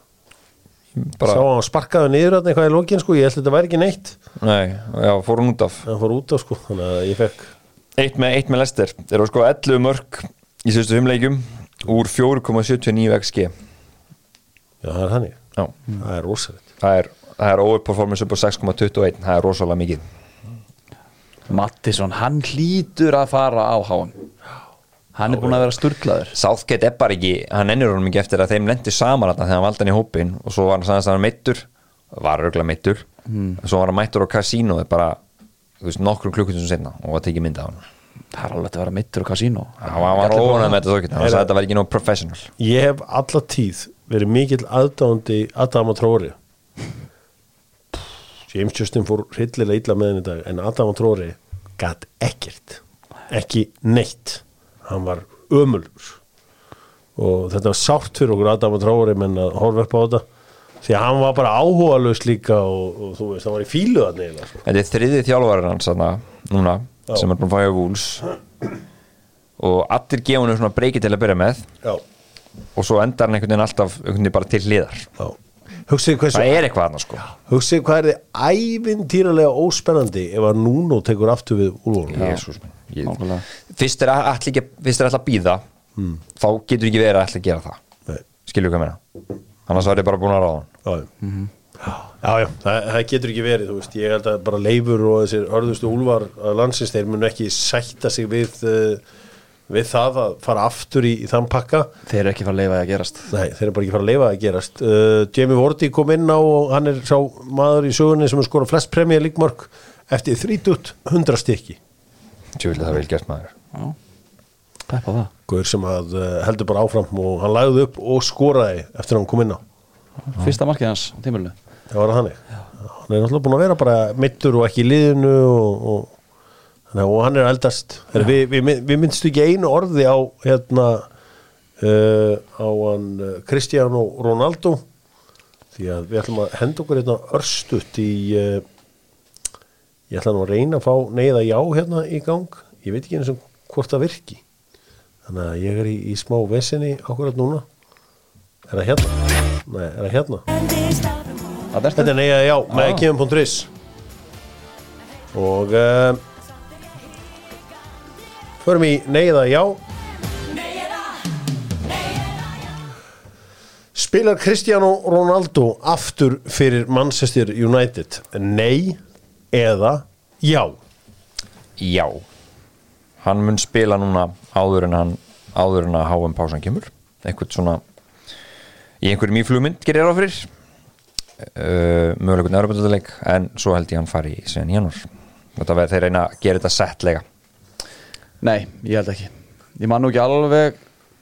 bara, Sá að hann sparkaði niður þarna eitthvað í lokin, sko. Ég held að þetta væri ekki neitt. nei, já, fór hún út af Hann fór út af, sko. Þannig að ég fekk... eitt með, eitt með Lester þeir eru sko 11 mörg í sérstu fimm leikjum úr 4,79 XG Já, það er hannig. já, Það er rosalegt. það er, það er overperformance upp á 6,21 það er rosalega mikið Mattisson, hann hlýtur að fara á háum hann er búin að vera sturglaður Southgate er bara ekki, hann ennur honum ekki eftir að þeim lendi saman þarna þegar hann valdi hann í hópin og svo var hann sagðist að hann meittur var örgulega meittur mm. svo var hann mættur á kasínu bara, þú veist, nokkrum klukkutum senna og var tekið mynda á hann það er alveg að vera mittur á kasínó hann var, óanað með þetta þókit hann sagði að þetta var ekki nóg professional. Ég hef alla tíð verið mikill aðdándi Adam og Tróri James Justin fór hryllilega illa með henni dag en Adam Tróri gat ekkert ekki neitt. Hann var ömulur og þetta var sátt fyrir okkur Adam Tróri menn að horfa upp á þetta. Því að hann var bara áhugaðlaus líka og, og þú veist, hann var í fílu að neila sko. þetta er þriði þjálfarinn hans þarna, núna, Já. sem er búin að fæja vúls og allir gefa hann svona breykið til að byrja með. Já, og svo endar hann einhvern veginn alltaf einhvern veginn bara til hliðar. Já Hugsið hversu það er eitthvað hann sko. Hugsið hvað er þið ævintýralega óspennandi ef að Núno tekur aftur við Nákvæmlega. fyrst er er allir að býða þá getur ekki verið að allir gera það. Nei. skilju hvað meina? Annars var ég bara búin að ráða hann Já, Já, já, það, það getur ekki verið, þú veist, ég held að bara leifur og þessir hörðustu úlvar landsins, þeir munu ekki sætta sig við, uh, við það að fara aftur í, í þann pakka. Þeir eru ekki fara að leifa að gerast Nei, þeir eru bara ekki fara að leifa að gerast. Uh, Jamie Vardy kom inn á og hann er sá maður í sögunni sem er skora flest premjör líkmörk eftir 30 100 stykki. Tjóðilega það er vel gert maður Já, peppa það Guður sem að uh, heldur bara áfram og hann lagði upp og skoraði eftir að hann kom inn á. Fyrsta markið hans á tímulinu Það var það hannig. Hann er náttúrulega búin að vera bara mittur og ekki í liðinu og, og, og hann er eldast. Við, við, við myndstu ekki einu orði á hérna uh, á hann uh, Cristiano Ronaldo því að við ætlum að henda okkur hérna örstutt í uh, ég ætla nú að reyna að fá neyða já hérna í gang ég veit ekki eins og hvort það virki þannig að ég er í, í smá vesinni akkurat núna er það hérna? Nei, er það hérna? Þetta er neyja já með Ah. kemum.is og uh, förum í neyða já. Spilar Cristiano Ronaldo aftur fyrir Manchester United? Nei eða já? Já. Hann mun spila núna áður en hann áður en að HM pásan kemur. Eitthvað svona í einhverjum íflugmynd gerir ráð fyrir uh, möguleikun Europataleik en svo held ég hann fari í síðan í verður þeir reyna að gera þetta settlega Nei, ég held ekki. Ég man nú ekki alveg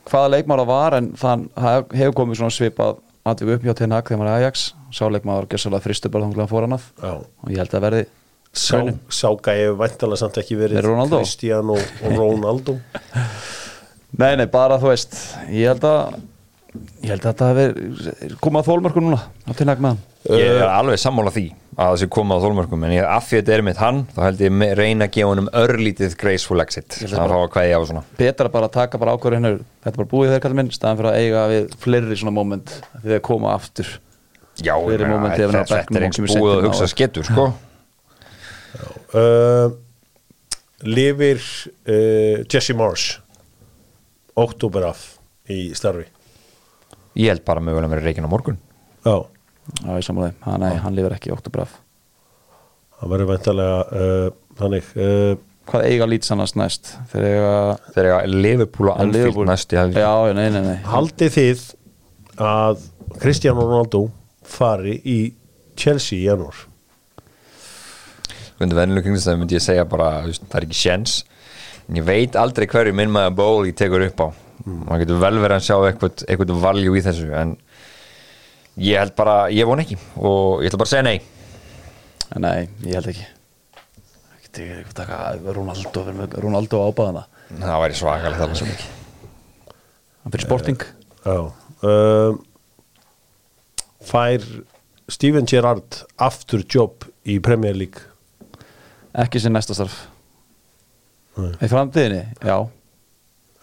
hvaða leikmára var en þann hefur komið svona svipað atvik upp hjá Ten Hag þegar maður er Ajax. Sá leikmára gerðslega fristu bara þanglega fór hann af Já. og ég held að verði Sá, sáka ég væntalega samt ekki verið Ronaldo? Cristiano og Ronaldo. Nei, nei, bara þú veist ég held að ég held að þetta hefur komið að þólmörku núna á hann. Ég er alveg sammála því að það sé komað á þólmörkum en ég, af því að þetta er mitt hann þá held ég reyna að gefa honum örlítið graceful exit þannig að fá að kveðja á svona. betra bara að taka bara ákvörðinu þetta er bara búið þeir kallið minn staðan fyrir að eiga við fleiri svona moment þegar þeir koma aftur. Já, ég hann er þetta er eins búið að hugsa það. skettur sko. Uh, Lifir uh, Jesse Marsh Oktober af í starfi Ég held bara mögulega að vera reikin á morgun. Já, Já, ég þeim, hann, hann lifir ekki óttu braf það verður væntalega uh, þannig uh, Hvað eiga lítið sannast næst? Þeir eiga Liverpool og Anfield Liverpool. næst Já, já, nei, nei, nei. Haldið þið að Cristiano Ronaldo fari í Chelsea í janúar? Undir vennilega kringstæðum myndi ég segja bara það er ekki sjens en ég veit aldrei hverju minn maður ból ég tekur upp á maður getur vel verið að sjá eitthvað, eitthvað valjú í þessu en ég held bara, ég von ekki og ég ætla bara að segja nei. Nei, ég held ekki. Ekki ekki ekki taka með Ronaldo ábæðana það væri svakalegt alveg Hann fyrir sporting. Já uh, Fær Steven Gerrard aftur jobb í Premier League? Ekki sem næsta starf. Nei. Í framtíðinni, já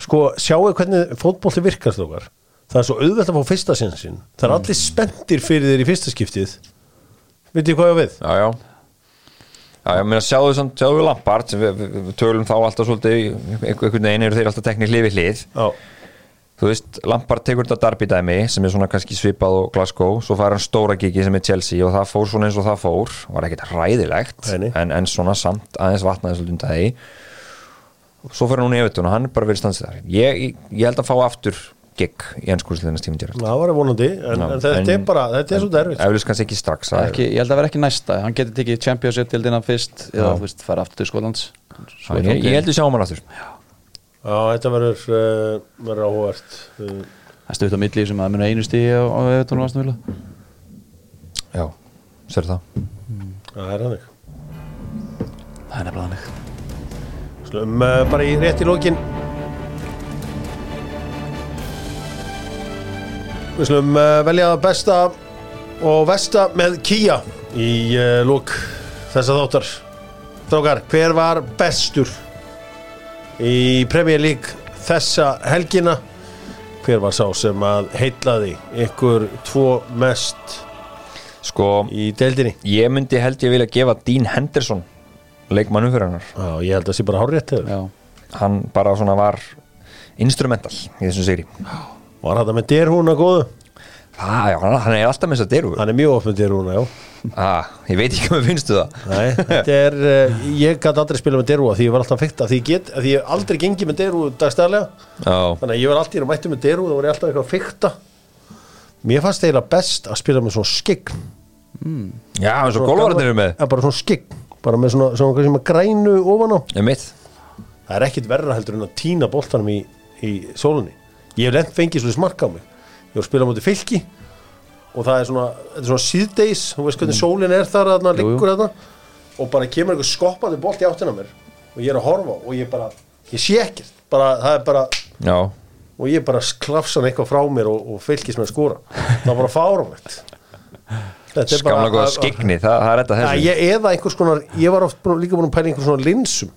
Sko, sjáu hvernig fótbolti virkar þókar Það er svo auðvelt að fá fyrsta sinnsinn Það er allir spenntir fyrir þér í fyrsta skiptið. Vitið þið hvað ég við? já, já. Já, ég meina sjáðu, samt, sjáðu Lampard sem við, við, við tölum þá alltaf svolítið einhvern veginn eru þeir alltaf teknir hlið við hlið. Þú veist, Lampard tekur þetta Darby dæmi sem er svona kannski svipað og Glasgow. Svo fær hann stóra gigi sem er Chelsea og það fór svona eins og það fór, var ekkert nei. en, en svona samt aðeins vatnaði svolítið undan því svo fyrir núna í Evertun og hann er bara verið stansið þar ég, ég, ég held að fá aftur gig í ennskursliðina Steven Gerrard. Það var vonandi En, Já, en þetta er bara, þetta er svo derfitt eflust kannski ekki strax það ekki, Ég held að vera ekki næsta. Hann getur tekið Championship til dina fyrst eða Já. veist, fara aftur til Skotlands. Svo ég, ég held að sjá hann aftur. Já, þetta verður uh, verður áhugavert. Það er stutt á milli sem að muni einu stíði á, á Evertón og Villa. Já, sér það? Það er hannig Það er nefnilega hannig Uh, bara í rétt í lókin Við slum uh, velja besta og vesta með Kia í uh, lók þessa þáttar. Strákar, hver var bestur í Premier League þessa helgina? Hver var sá sem að heitlaði ykkur tvo mest sko, í deildinni? ég myndi held ég vilja gefa Dean Henderson leikmannu fyrir hennar. Já, ég held að það sé bara hárrétt hefur Já, hann bara svona var instrumental í þessum sigri. Var þetta með derhúna góðu? ah, já, hann hann er alltaf með þess að deru hann er mjög ofnum derúna, já. Ah, Ég veit ekki hvað mér finnstu það. Nei, er, uh, ég gæti aldrei spila með derúa því ég var alltaf fyrst að því ég get, því ég aldrei gengið með derú dagstæðlega. Já, þannig að ég var alltaf í mættu með derú þá var ég alltaf eitthvað að fykta mér fannst eiginlega best að spila með svona skign já eins og gólvarnir eru með. Ja, bara svona skign, bara með svona, svona, svona, grænu ofan á. Það er ekkit verra heldur en að týna boltanum í, í sólunni ég hef lent fengið svona smarka á mig. Ég var að spila á móti fylki og það er svona, svona síðdeis þú veist hvernig sólin er þar að jú. liggur þarna. Og bara kemur einhver skoppandi bolt í áttina mér og ég er að horfa og ég bara ég sé ekkert, bara, það er bara Já, og ég bara klafsa hann eitthvað frá mér og, og fylgis með að skora. Það var bara fárumvett þetta skamla góða skigni, það, það er þetta Ja, þessu ég, eða einhvers konar, ég var oft búin, líka búin að pæla einhvers svona linsum.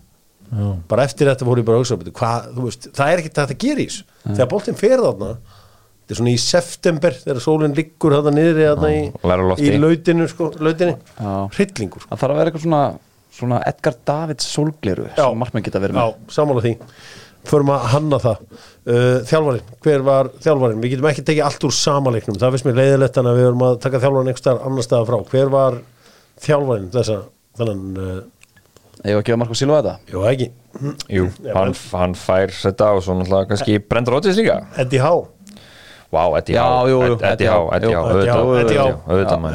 Bara eftir þetta fór ég bara að hugsa hvað, veist, það er ekki þetta að gera í þessu. Þegar boltinn fer þarna þetta er svona í september þegar sólinn liggur þarna niðri þarna í, í lautinu sko, Já. hryllingur. Sko. Það þarf að vera eitthvað svona, svona Edgar Davids sólgleru Já. sem markmenn geta verið Já, með sammála því förum að hanna það. Uh, þjálfarinn, hver var þjálfarinn? Við getum ekki tekið allt úr samaleiknum það finnst mér leiðilegt en að við verum að taka þjálfarinn einhver staðar annar staðar frá, hver var þjálfarinn þessa, þannig uh, Ég var að gefa Marko Silva þetta? Jú ekki. Jú, hann, hann fær þetta og svo náttúrulega kannski Brenda Rodgers líka. Eddie Há Vá, Eddie Há Eddie Há, Howe,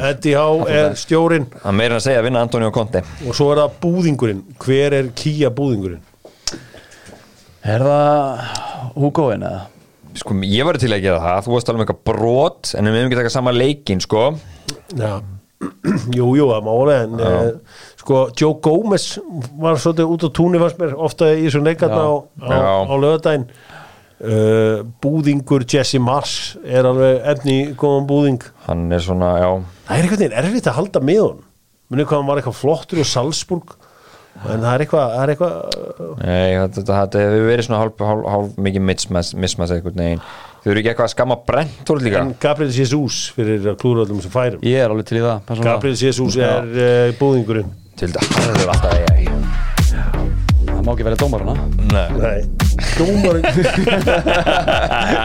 Eddie Há, er stjórin Hann meira en að segja að vinna Antonio Conte. Og svo er það búðingurinn. Hver er kýja búðingurinn Er það Hugoin eða? Sko, ég var til að gera það, þú varst tala um eitthvað brot en við hefum ekki taka sama leikin, sko. Já, jú, jú, það má alveg en uh, sko, Joe Gomez var svolítið út á túnni fannst mér ofta í þessum leikarna á, á, Já. á lögadaginn uh, Búðingur Jesse Mars er alveg efni í góðan búðing. Hann er svona, já. Það er einhvern veginn erfitt að halda með hún Munið hvað hann var eitthvað flottur í Salzburg en það er eitthvað, það er eitthvað uh, þetta, hefur verið svona hálf, hálf, hálf mikið mismas, eitthvað Þau eru ekki eitthvað að skamma brent en Gabriel Jesus fyrir öllum sem færum. Ég er alveg til í það. Gabriel Jesus er uh, búðingurinn. Til þetta, Það má ekki vera dómar hana Nei Nei, dómarinn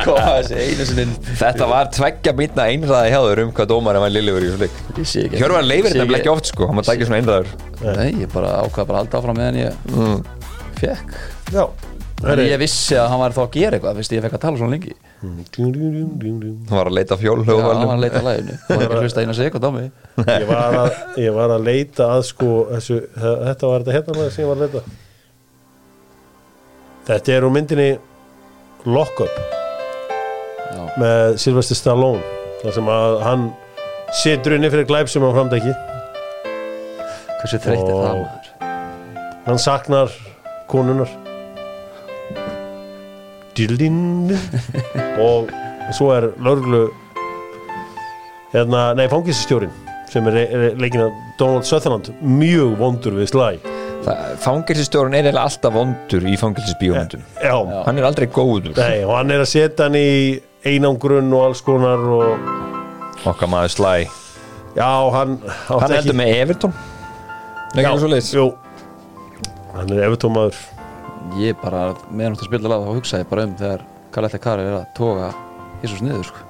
Hvað þessi einu sinni Þetta var tveggja býtna einræði hjá þau um hvað dómarinn var lillifur í þessu leik Hjörvar leifir þetta ekki. oft sko, hann maður tækja svona einræður. Nei, ég bara ákvað bara halda áfram meðan ég mm. fekk Já. En ég vissi að hann væri þá að gera eitthvað Fyrst ég fekk að tala svona lengi. Hann var að leita fjól Já, hann var að leita læginu Og ekki að hlusta eina sekund á mig. ég var, að, ég var að leita að sko þessu, þetta var þetta hérna maður sem ég var að leita þetta er úr myndinni Lock Up Já. með Sylvester Stallone þar sem að hann situr inni fyrir glæp sem hann framdæki Hversu þreytt er það maður? hann saknar konunar Dildin. Og svo er lörglu hérna, nei, fangissistjórin sem er, leikin að Donald Sutherland mjög vondur við slæ Fangelsistjórun er eiginlega alltaf vondur í fangelsisbíómyndum. Já, Hann er aldrei góður. Nei, og hann er að setja hann í einangrun og alls konar og Okkar maður slæ já, hann Hann heldur með Everton. Nei, já, hann er efutómaður Ég bara, meðan þú spila lag þá hugsaði ég bara um þegar Kalette Kari er að toga Jesus niður sko.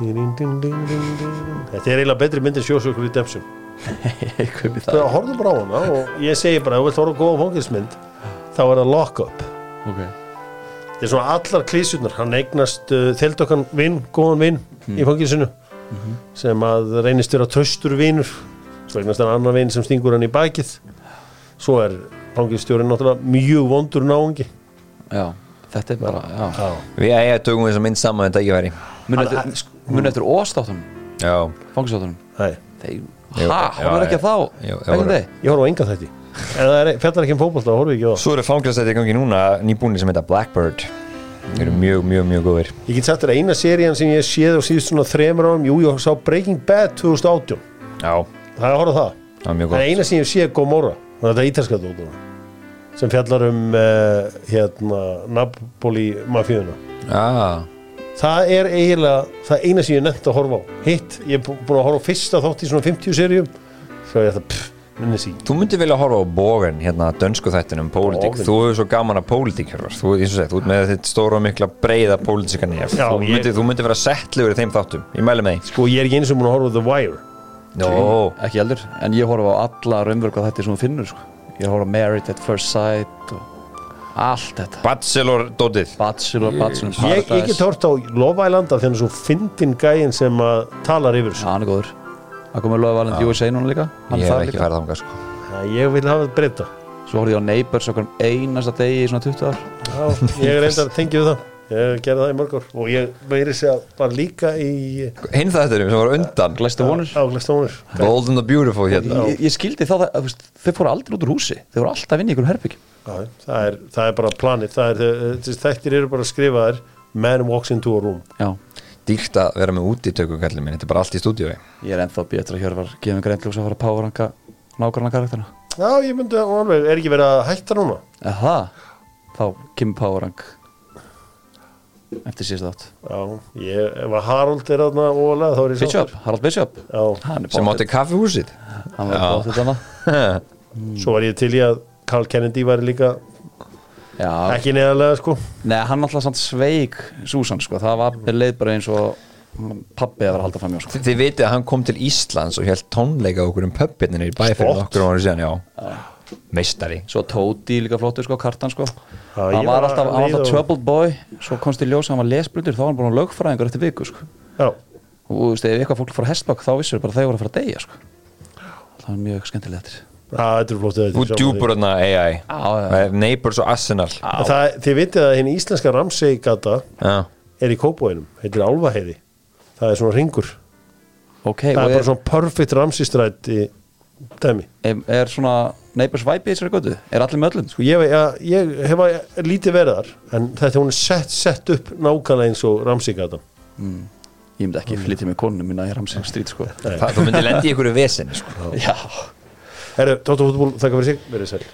þetta er eiginlega betri myndir sjósökur Redemption. Ég kaupi það það horfðu bara á hana og ég segi bara, þú vilt horfa góða fangilsmynd þá er það lock up. Ok, þetta er svona allar klísunar hann eignast uh, þeldokkan vinn, góðan vinn í fangilsinu sem að reynist vera tröstur vinnur svo eignast hann annan vinn sem stingur hann í bakið. Svo er fangilstjórin náttúrulega mjög vondur náungi. Já, þetta er bara já. já, Við eiga tökum þess að mynd saman þetta ekki væri Muni Hann- eftir, óstáttunum Nei, Þeir, Já, hún er ekki já. að þá Jú, ég horfa á enga þætti. Ef það er, fjallar ekki um fótbolta, þá horfa ég ekki á Svo eru fangelsætti í gangi núna nýbúni sem heita Blackbird. Þeir eru mjög, mjög, mjög góðir. Ég get sagt þér að eina serían sem ég séð á síðust svona þremur árum, jú, ég sá Breaking Bad 2018, Já, það er að horfa það. Það er mjög það er góð eina sem ég séð Gomorra. Og þetta er ítalska dótuna sem fjallar um uh, hérna, Napoli mafíuna Já, það er eiginlega það eina sem ég er nefnt að horfa á. Hitt, ég er bú- búin að horfa á fyrsta þátt í svona 50 seríum. Svo ég ætla, pff, minni sí Þú myndir vilja horfa á bógan hérna dönsku þættinum pólitík, Bogen. þú hefur svo gaman að pólitík Hjörvar, þú, eins og segi, þú ert með þitt stóra mikla breiða pólitíska nýja Já, þú, ég- myndir, þú myndir vera settlegur í þeim þáttum. Ég mæli með því. Sko ég er ekki eins og múin að horfa á The Wire. Jó, ekki heldur, en ég horfa á alla raunverk hvað þetta er þú finnur sko. ég horfa á Married at First Sight og allt þetta. Bachelor dótið Bachelor, Bachelor in Ég, ég Paradise. get hort á Love Island af er svo fyndin gæinn sem að talar yfir þessu. Hann er góður. Það komið lögum valend USA núna líka. Hann Ég hef þar ekki líka. farið þangað sko. Já, Ég vil hafa þetta breyta Svo horfði ég á Neighbors okkur einasta degi í svona 20 ár. Já, ég er reyndar að tengja við það Ég gerði það í mörg ár og ég meiri sig að bara líka í Hinn þættinum sem var undan. Glæstu vonur Áglæstónir Bold and the Beautiful hérna. Ég, ég skildi þá það, að, veist, þau fóru aldrei út úr húsi. Þau voru alltaf inn í einhverjum herbyggjum það, er- það er bara planið. Það er, þessi þættir eru bara skrifaðir. Man walks into a room. Já, Dýrt að vera með útitöku kallið minn, þetta er bara allt í stúdíói. Ég er ennþá betra hér var gefið mig greinljós að fara að powerranka nákvæmna karakterina Já, ég myndi alveg, er ekki verið að hætta núna? Það, þá kemur powerrank eftir síðast átt Já, ég, ef að Harold er aðna ólega þá er ég Bishop, Harald Bishop. Já, Hann er sem átti kaffihúsið. Hann var bóttið þarna. Svo var ég til í að Carl Kennedy væri líka Já, ekki neðarlega sko. Nei, hann alltaf sveik Susan sko, það var leið bara eins og pappi að vera að halda fram hjá sko. Þi, Þið vitið að hann kom til Íslands og held tónleika okkur um pöppinni í bæ fyrir Flott. nokkur ára síðan, já Meistari. Svo Tóti líka flottur sko, kartan sko. Ég Hann var alltaf, hann var alltaf og- troubled boy. Svo komst í ljós að hann var lesblindur Þá var hann búin að lögfræðingur eftir viku sko. Já, Og þú veist, ef eitthvað fólk fór að hestbak Þá vissur bara að þau voru að fara að deyja sko. Það var mjög skemmtilegt. Það þetta djúpur þarna AI. Það er Neighbors og Arsenal. Það, Þið vitið að hinn íslenska Ramsey gata Já. er í kópóinum, heitir Álfaheiði. Það er svona ringur Ok, það og er bara er, svona perfect Ramsey strætt í dæmi. Er, er svona Neighbors vibe í þessari götu? Er allir með öllum? Sko ég, ég, ég hef að lítið verið þar en þetta hún er sett, sett upp nákvæmlega eins og Ramsey gatan Ég myndi ekki flytja með konunum mína í Ramsey Street sko. Það, þú myndir lendi í einhverju veseni sko. Já. Herru, Tóta fútból, þakka fyrir sig, verið sæl